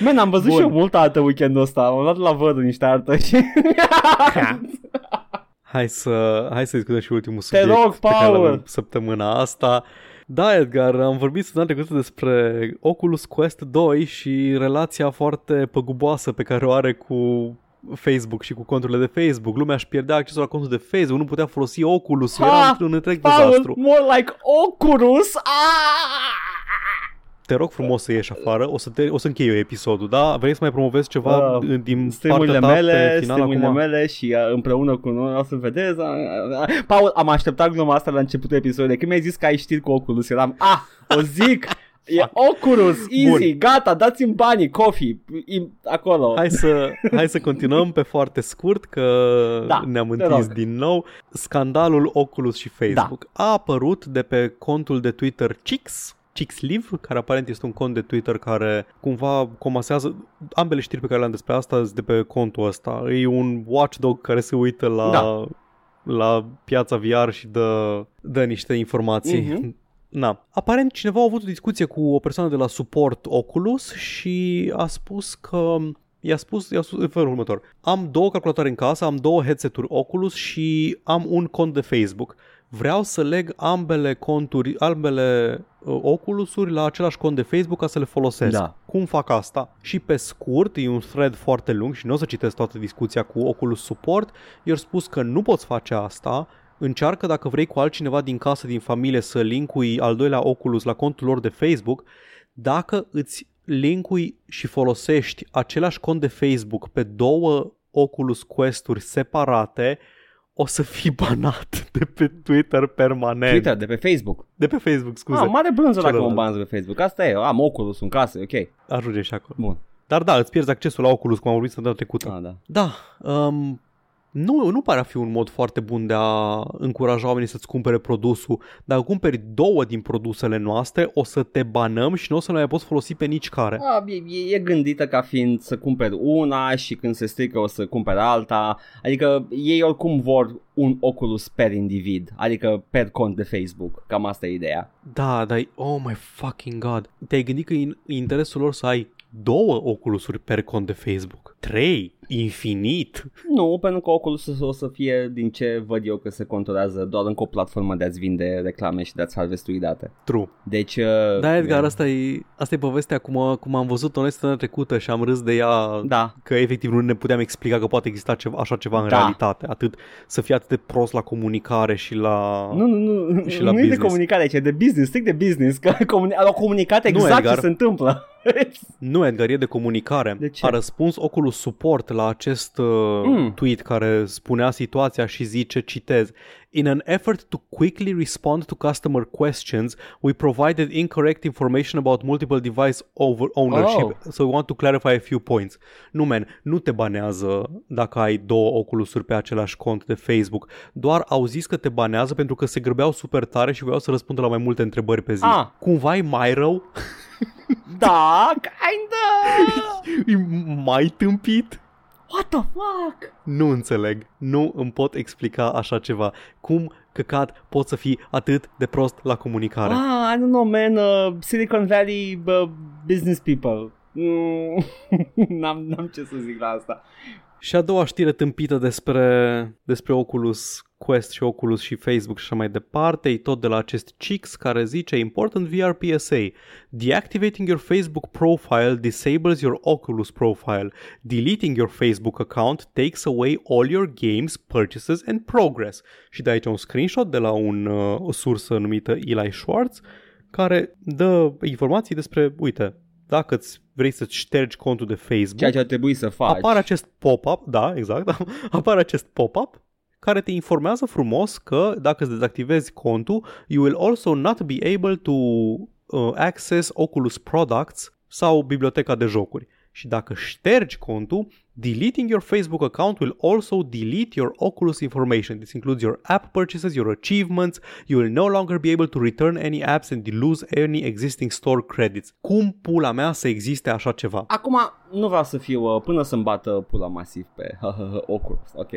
Man, am văzut Bun. și eu mult artă weekendul ăsta. Am luat la văd niște artă și... Hai să, hai să discutăm și ultimul subiect rog, pe care Paul! l-avem săptămâna asta. Da, Edgar, am vorbit săptămâna trecută despre Oculus Quest 2 și relația foarte păguboasă pe care o are cu Facebook și cu conturile de Facebook. Lumea își pierdea accesul la contul de Facebook, nu putea folosi Oculus, Ha! era un întreg Paul, dezastru. more like Oculus. Ah! Te rog frumos să ieși afară, o să, te, o să închei eu episodul, da? Vrei să mai promovezi ceva Uh, uh, din streamurile partea ta mele, pe final streamurile acum? mele și uh, împreună cu noi o să vedeți. Uh, uh, Paul, am așteptat gluma asta la începutul episodului. Când mi-ai zis că ai știri cu Oculus, eram, ah, o zic, e Oculus, easy, Bun. gata, dați-mi banii, coffee, im- acolo. Hai să, hai să continuăm pe foarte scurt că Da, ne-am te întins rog. din nou. Scandalul Oculus și Facebook a apărut de pe contul de Twitter Chix, Chixlive, care aparent este un cont de Twitter care cumva comasează ambele știri pe care le-am despre asta sunt de pe contul ăsta. E un watchdog care se uită la, Da. la piața VR și dă, dă niște informații. Mhm. Na. Aparent cineva a avut o discuție cu o persoană de la suport Oculus și a spus că I-a spus, i-a spus în felul următor. Am două calculatoare în casă, am două headset-uri Oculus și am un cont de Facebook. Vreau să leg ambele conturi, ambele uh, Oculusuri la același cont de Facebook ca să le folosesc. Da. Cum fac asta? Și pe scurt, e un thread foarte lung și nu o să citesc toată discuția cu Oculus Support, i-au spus că nu poți face asta, încearcă dacă vrei cu altcineva din casă, din familie să linkui al doilea Oculus la contul lor de Facebook, dacă îți linkui și folosești același cont de Facebook pe două Oculus Quest-uri separate, o să fii banat de pe Twitter permanent. Twitter, de pe Facebook. De pe Facebook, scuze. Ah, mare brânză dacă mă Celălalt. banez pe Facebook. Asta e, am Oculus în casă, ok. Ajunge și acolo. Bun. Dar da, îți pierzi accesul la Oculus, cum am vorbit săptămâna trecută. Ah, da. Da, um, nu, nu pare a fi un mod foarte bun de a încuraja oamenii să-ți cumpere produsul. Dacă cumperi două din produsele noastre, o să te banăm și nu o să le mai poți folosi pe nici care. A, e, e, e gândită ca fiind să cumperi una și când se strică o să cumperi alta. Adică ei oricum vor un Oculus per individ, adică per cont de Facebook. Cam asta e ideea. Da, dar oh my fucking god. Te-ai gândit că e în interesul lor să ai două Oculusuri per cont de Facebook? Trei? Infinit? Nu, pentru că Oculus o să fie, din ce văd eu, că se controlează doar încă o platformă de a-ți vinde reclame și de a-ți harvestui date. True. Deci... uh, Da, Edgar, asta e, asta e povestea cum, cum am văzut-o noi săptămâna trecută și am râs de ea Da, că efectiv nu ne puteam explica că poate exista ceva, așa ceva în Da. realitate. Atât să fie atât de prost la comunicare și la... Nu, nu, nu, Și la nu e de business. comunicare aici, e de business, strict de business, că comuni- au comunicat exact Edgar. ce se întâmplă. Nu, Edgar, e de comunicare. De ce? A răspuns Oculus Support la acest uh, Mm. tweet care spunea situația și zice, citez, In an effort to quickly respond to customer questions, we provided incorrect information about multiple device over ownership, Oh. so we want to clarify a few points. Nu, man, nu te banează dacă ai două Oculusuri pe același cont de Facebook. Doar au zis că te banează pentru că se grăbeau super tare și voiau să răspundă la mai multe întrebări pe zi. Ah. Cumva e mai rău? da, kinda! E mai tâmpit? What the fuck? Nu înțeleg. Nu îmi pot explica așa ceva. Cum căcat pot să fii atât de prost la comunicare? Ah, I don't know, man. Uh, Silicon Valley uh, business people. Mm, n-am, n-am ce să zic la asta. Și a doua știre tâmpită despre, despre Oculus Quest și Oculus și Facebook și așa mai departe, e tot de la acest Chix care zice Important VR PSA Deactivating your Facebook profile disables your Oculus profile. Deleting your Facebook account takes away all your games, purchases and progress. Și de aici un screenshot de la un, uh, o sursă numită Eli Schwartz care dă informații despre, uite, dacă îți vrei să-ți ștergi contul de Facebook, Ceea ce ar trebui să faci. apare acest pop-up, da, exact, apare acest pop-up care te informează frumos că dacă îți dezactivezi contul, you will also not be able to uh, access Oculus products sau biblioteca de jocuri. Și dacă ștergi contul, deleting your Facebook account will also delete your Oculus information. This includes your app purchases, your achievements. You will no longer be able to return any apps and lose any existing store credits. Cum pula mea să existe așa ceva? Acum, nu vreau să fiu uh, până să-mi bată pula masiv pe Oculus, ok?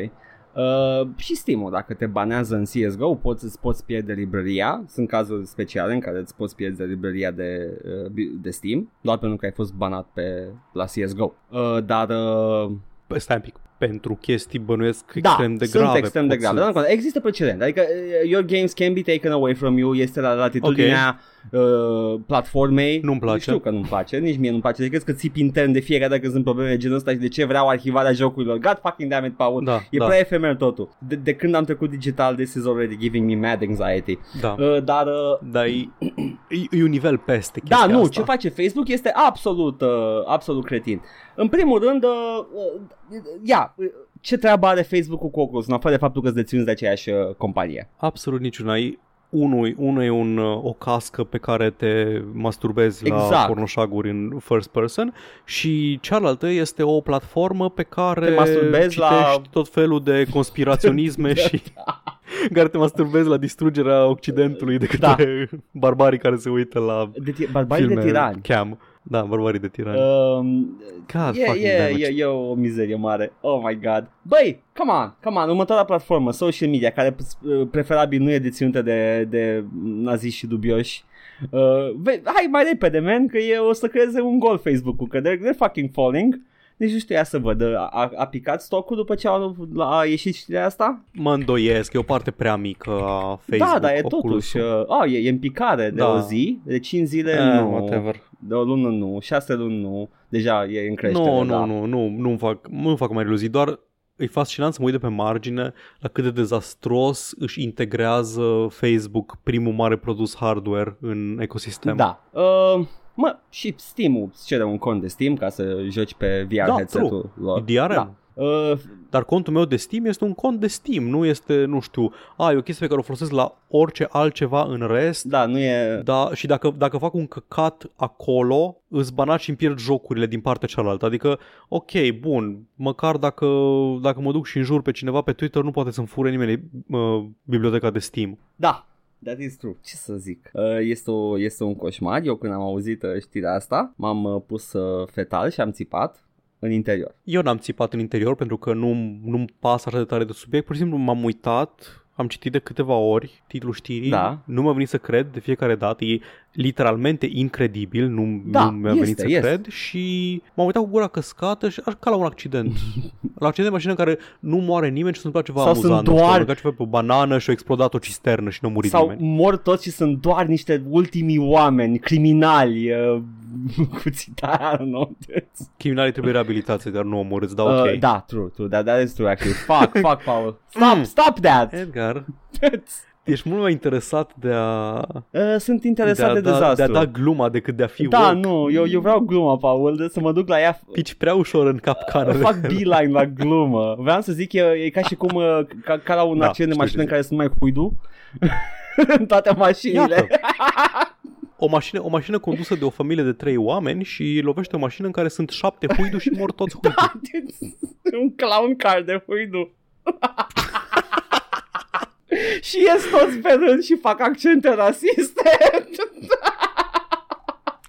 Uh, și Steam-ul, dacă te banează în CSGO, poți, îți poți pierde librăria. Sunt cazuri speciale în care îți poți pierde librăria de, uh, bi- de Steam, doar pentru că ai fost banat pe, la CSGO. Uh, dar uh, Păi, Stai un pic. Pentru chestii bănuiesc da, extrem de sunt grave. extrem de pot grave. să- Dar, încă o dată, există precedent. Adică uh, your games can be taken away from you, este la latitudinea uh, platformei. Nu-mi place. Știu că nu-mi place, nici mie nu-mi place. Deci crezi că țipi intern de fiecare dată când sunt probleme de genul ăsta și de ce vreau arhivarea jocurilor. God fucking damn it, Paul. Da, E da, prea efemer totul. De, de când am trecut digital, this is already giving me mad anxiety. da. Uh, dar uh, Dar e, e, e un nivel peste da, chestia nu, asta. ce face Facebook este absolut, uh, absolut cretin. În primul rând, uh, uh, ia, uh, ce treabă are Facebook cu Oculus, în afară de faptul că îți deținuți de aceeași uh, companie? Absolut niciuna. E unul, unul e un, uh, o cască pe care te masturbezi la Exact. pornoșaguri în first person și cealaltă este o platformă pe care Te masturbezi citești la- tot felul de conspiraționisme și în care te masturbezi la distrugerea Occidentului de Da. către barbarii care se uită la De ti- barbarii filme de tirani. cam. Da, barbarii de tirani. Um, God e, fucking e, damn it. e, e o mizerie mare. Oh my god. Băi, come on, come on, următoarea platformă, social media, care uh, preferabil nu e deținută de, de naziști și dubioși. Uh, ve- hai mai repede, man, că e, o să creeze un gol Facebook-ul, că they're, they're fucking falling. Nici nu știa să văd. A, a picat stocul după ce a, a ieșit știrea asta? Mă îndoiesc, e o parte prea mică a Facebook. da, dar e Oculus. totuși. Uh, a, e, e în picare de Da. o zi, de 5 zile Eh, nu. whatever. De o lună nu, 6 luni nu. Deja e în creștere. Nu, da. nu, nu, nu, nu-mi fac, nu fac mai iluzii, doar e fascinant să mă uit de pe margine la cât de dezastros își integrează Facebook primul mare produs hardware în ecosistem. Da. Uh, mă, și Steam-ul îți cere un cont de Steam ca să joci pe VR Da, headset-ul lor. DRM. Da. Uh, Dar contul meu de Steam este un cont de Steam, nu este, nu știu, a, e o chestie pe care o folosesc la orice altceva în rest. da, nu e... Da, și dacă, dacă fac un căcat acolo, îți banat și îmi pierd jocurile din partea cealaltă. Adică, ok, bun, măcar dacă, dacă mă duc și în jur pe cineva pe Twitter, nu poate să-mi fure nimeni uh, biblioteca de Steam. Da, that is true. Ce să zic? Uh, Este, o, este un coșmar. Eu când am auzit uh, știrea asta, m-am uh, pus uh, fetal și am țipat în interior. Eu n-am țipat în interior pentru că nu, nu-mi pasă așa de tare de subiect, pur și simplu m-am uitat, am citit de câteva ori titlul știrii, Da. nu m-a venit să cred de fiecare dată, e literalmente incredibil, nu, Da, nu mi-a este, venit să este. cred și m-am uitat cu gura căscată și ca la un accident. la un accident de mașină în care nu moare nimeni și se întâmplă ceva Sau sunt amuzant. nu doar- știu, a băgat ceva pe o banană și a explodat o cisternă și nu a murit Sau nimeni. mor toți și sunt doar niște ultimii oameni, criminali, uh, cu țitarea în Criminalii trebuie reabilitați, dar nu omorâți, dar ok. Uh, da, true, true, that, that is true actually. Fuck, fuck, Paul. Stop, Mm. stop that! Edgar, ești mult mai interesat de a, Uh, sunt interesat de, de, a da, dezastru. de a da gluma decât de a fi da, woke. nu, eu, eu vreau gluma, Paul, de să mă duc la ea Pici prea ușor în capcană. Fac beeline la glumă. Vreau să zic, e, e ca și cum, uh, ca, ca la un Da, accident de știu mașină ce în care sunt mai huidu. în toate mașinile. Iată. O mașină, o mașină condusă de o familie de trei oameni și lovește o mașină în care sunt șapte huidu și mor toți huidu. Da, un clown car de huidu. și ies toți pe rând și fac accente rasiste.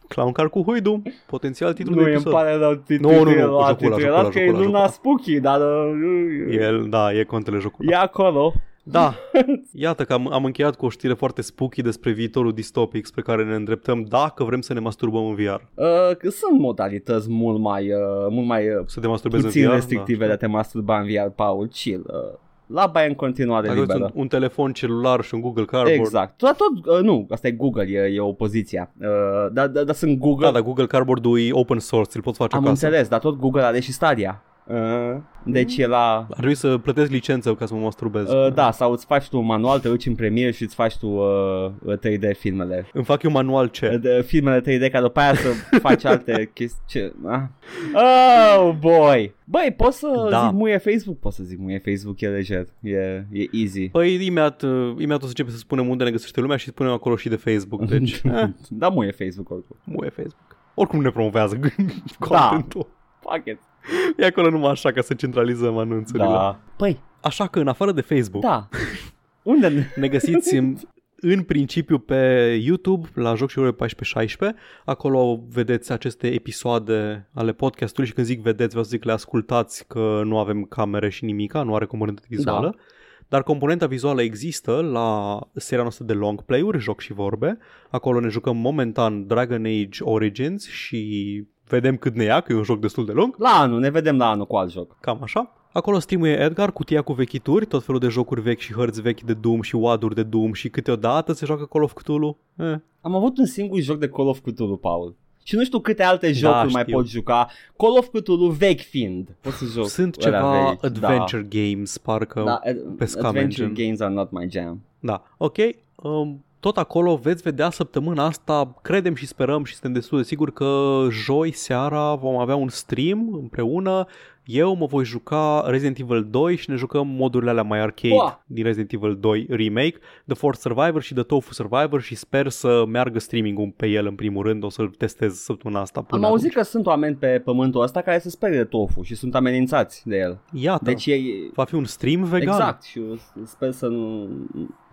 Clown car cu huidu, potențial titlul nu, de îmi episod. pare rău. Nu, nu, nu, titlurile jocul ăla, luate, jocul era ăla, că e jocul ăla, luna jocul spooky, dar uh, El, da, e contele jocului. e acolo. Da, iată că am, am încheiat cu o știre foarte spooky despre viitorul distopic spre care ne îndreptăm dacă vrem să ne masturbăm în VR. Uh, că sunt modalități mult mai, uh, mult mai uh, Să te masturbezi puțin în VR? restrictive de a te masturba în VR, Paul, chill. Uh, laba e în continuare Dacă aveți liberă. un, un telefon celular și un Google Cardboard. Exact. Tot, tot uh, nu, asta e Google, e, e opoziția. Uh, dar da, da, sunt Google. Da, dar Google Cardboard-ul e open source, îl poți face Am acasă. înțeles, dar tot Google are și Stadia. Uh, deci e la... Ar trebui să plătesc licență ca să mă masturbez. Uh, da, sau îți faci tu un manual, te duci în Premiere și îți faci tu uh, 3D filmele. Îmi fac eu manual ce? Uh, de, filmele 3D ca după aia să faci alte chestii. Ce? Ah. Oh, boy! Băi, poți să Da. zic muie Facebook? Poți să zic muie Facebook, e lejer. E, e easy. Păi imediat, uh, imediat o să începem să spunem unde ne găsește lumea și spunem acolo și de Facebook. Deci, eh, da, muie Facebook oricum. muie Facebook. Oricum ne promovează Da. contentul. Fuck it. E acolo numai așa ca să centralizăm anunțurile. Da. Păi, Așa că în afară de Facebook, da. Unde ne... ne găsiți în, în principiu pe YouTube la Joc și Ore 14-16. Acolo vedeți aceste episoade ale podcastului și când zic vedeți, vreau să zic le ascultați că nu avem camere și nimica, nu are componentă vizuală. Da. Dar componenta vizuală există la seria noastră de long play-uri, joc și vorbe. Acolo ne jucăm momentan Dragon Age Origins și vedem cât ne ia, că e un joc destul de lung. La anul, ne vedem la anul cu alt joc. Cam așa. Acolo streamuie Edgar, cutia cu vechituri, tot felul de jocuri vechi și hărți vechi de Doom și waduri de Doom și câteodată se joacă Call of Cthulhu. Eh. Am avut un singur joc de Call of Cthulhu, Paul. Și nu știu câte alte jocuri mai știu. pot juca. Call of Cthulhu vechi fiind. Pot să joc. Sunt ălea ceva vechi, adventure games, parcă. Da, da pe Scam adventure Engine. games are not my jam. Da, ok. Um, tot acolo veți vedea săptămâna asta, credem și sperăm și suntem destul de siguri că joi seara vom avea un stream împreună. Eu mă voi juca Resident Evil 2 și ne jucăm modurile alea mai arcade Ua! din Resident Evil 2 Remake, The Fourth Survivor și The Tofu Survivor și sper să meargă streaming-ul pe el în primul rând, o să-l testez săptămâna asta până Am auzit atunci. că sunt oameni pe pământul ăsta care se sperie de tofu și sunt amenințați de el. Iată, Deci e... va fi un stream vegan. Exact și eu sper să nu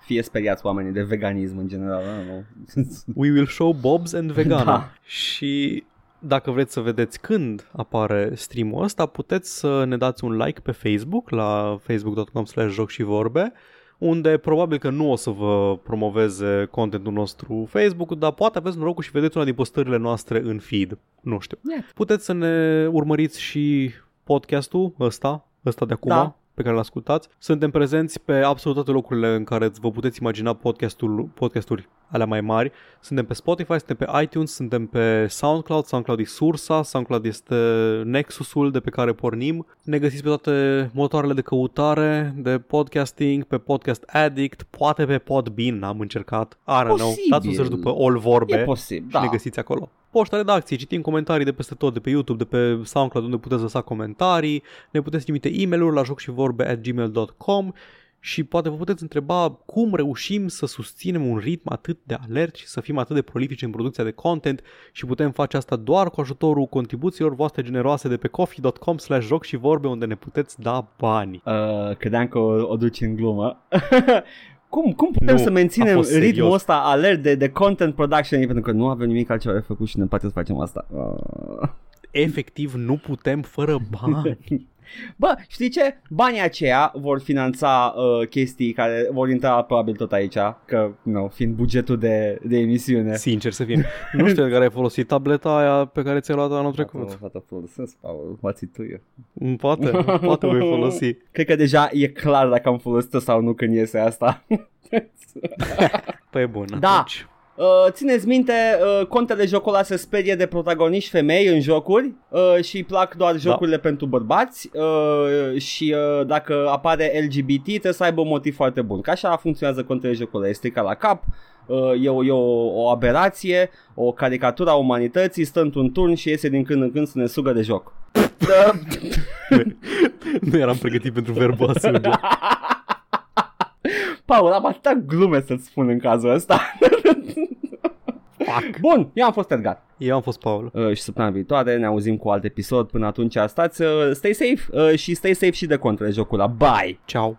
fie speriați oamenii de veganism în general. Nu? We will show Bobs and Vegana. Da. Și dacă vreți să vedeți când apare streamul ăsta, puteți să ne dați un like pe Facebook la facebook.com slash joc și vorbe, unde probabil că nu o să vă promoveze contentul nostru Facebook, dar poate aveți norocul și vedeți una din postările noastre în feed. Nu știu. Yeah. Puteți să ne urmăriți și podcastul ăsta, ăsta de acum, Da. Pe care îl ascultați. Suntem prezenți pe absolut toate locurile în care vă puteți imagina podcastul, podcasturi alea mai mari. Suntem pe Spotify, suntem pe iTunes, suntem pe SoundCloud, SoundCloud e sursa, SoundCloud este nexusul de pe care pornim. Ne găsiți pe toate motoarele de căutare, de podcasting, pe Podcast Addict, poate pe Podbean, n-am încercat. I don't know. Posibil. Dați un search după All Vorbe E posibil, și da. ne găsiți acolo. Poșta redacției, citim comentarii de peste tot, de pe YouTube, de pe SoundCloud, unde puteți lăsa comentarii, ne puteți trimite e-mail-uri la joc și vorbe at gmail.com și poate vă puteți întreba cum reușim să susținem un ritm atât de alert și să fim atât de prolifici în producția de content și putem face asta doar cu ajutorul contribuțiilor voastre generoase de pe coffee.com slash joc și vorbe unde ne puteți da bani. Uh, credeam că o, o duci în glumă. cum, cum putem Nu, să a menținem fost serios. ritmul ăsta alert de, de content production pentru că nu avem nimic altceva de făcut și ne poate să facem asta. Uh. Efectiv nu putem fără bani. Bă, știi ce? Banii aceia vor finanța uh, chestii care vor intra probabil tot aici, că, nu, fiind bugetul de, de emisiune. Sincer să fie. Nu știu de care ai folosit tableta aia pe care ți-ai luat anul trecut. Fata folosesc, Paul, what's it to you? Mm, Poate, poate voi folosi. Cred că deja e clar dacă am folosit-o sau nu când iese asta. Păi bun, Da. atunci. Uh, țineți minte, uh, contele jocul ăla se sperie de protagoniști femei în jocuri uh, și îi plac doar jocurile pentru bărbați uh, și uh, dacă apare LGBT trebuie să aibă un motiv foarte bun. Ca așa funcționează contele jocul ăla, este ca la cap, uh, e, o, e o, o aberație, o caricatură a umanității, stă într-un turn și iese din când în când să ne sugă de joc. Da. Nu eram pregătit pentru verbul ăsta. Paul, am atâta glume să-ți spun în cazul ăsta. Fuck. Bun, eu am fost Edgar. Eu am fost Paul. uh, și săptămâna viitoare ne auzim cu alt episod. Până atunci stați, uh, stay safe uh, și stay safe și de contra jocul ăla. Bye! Ciao.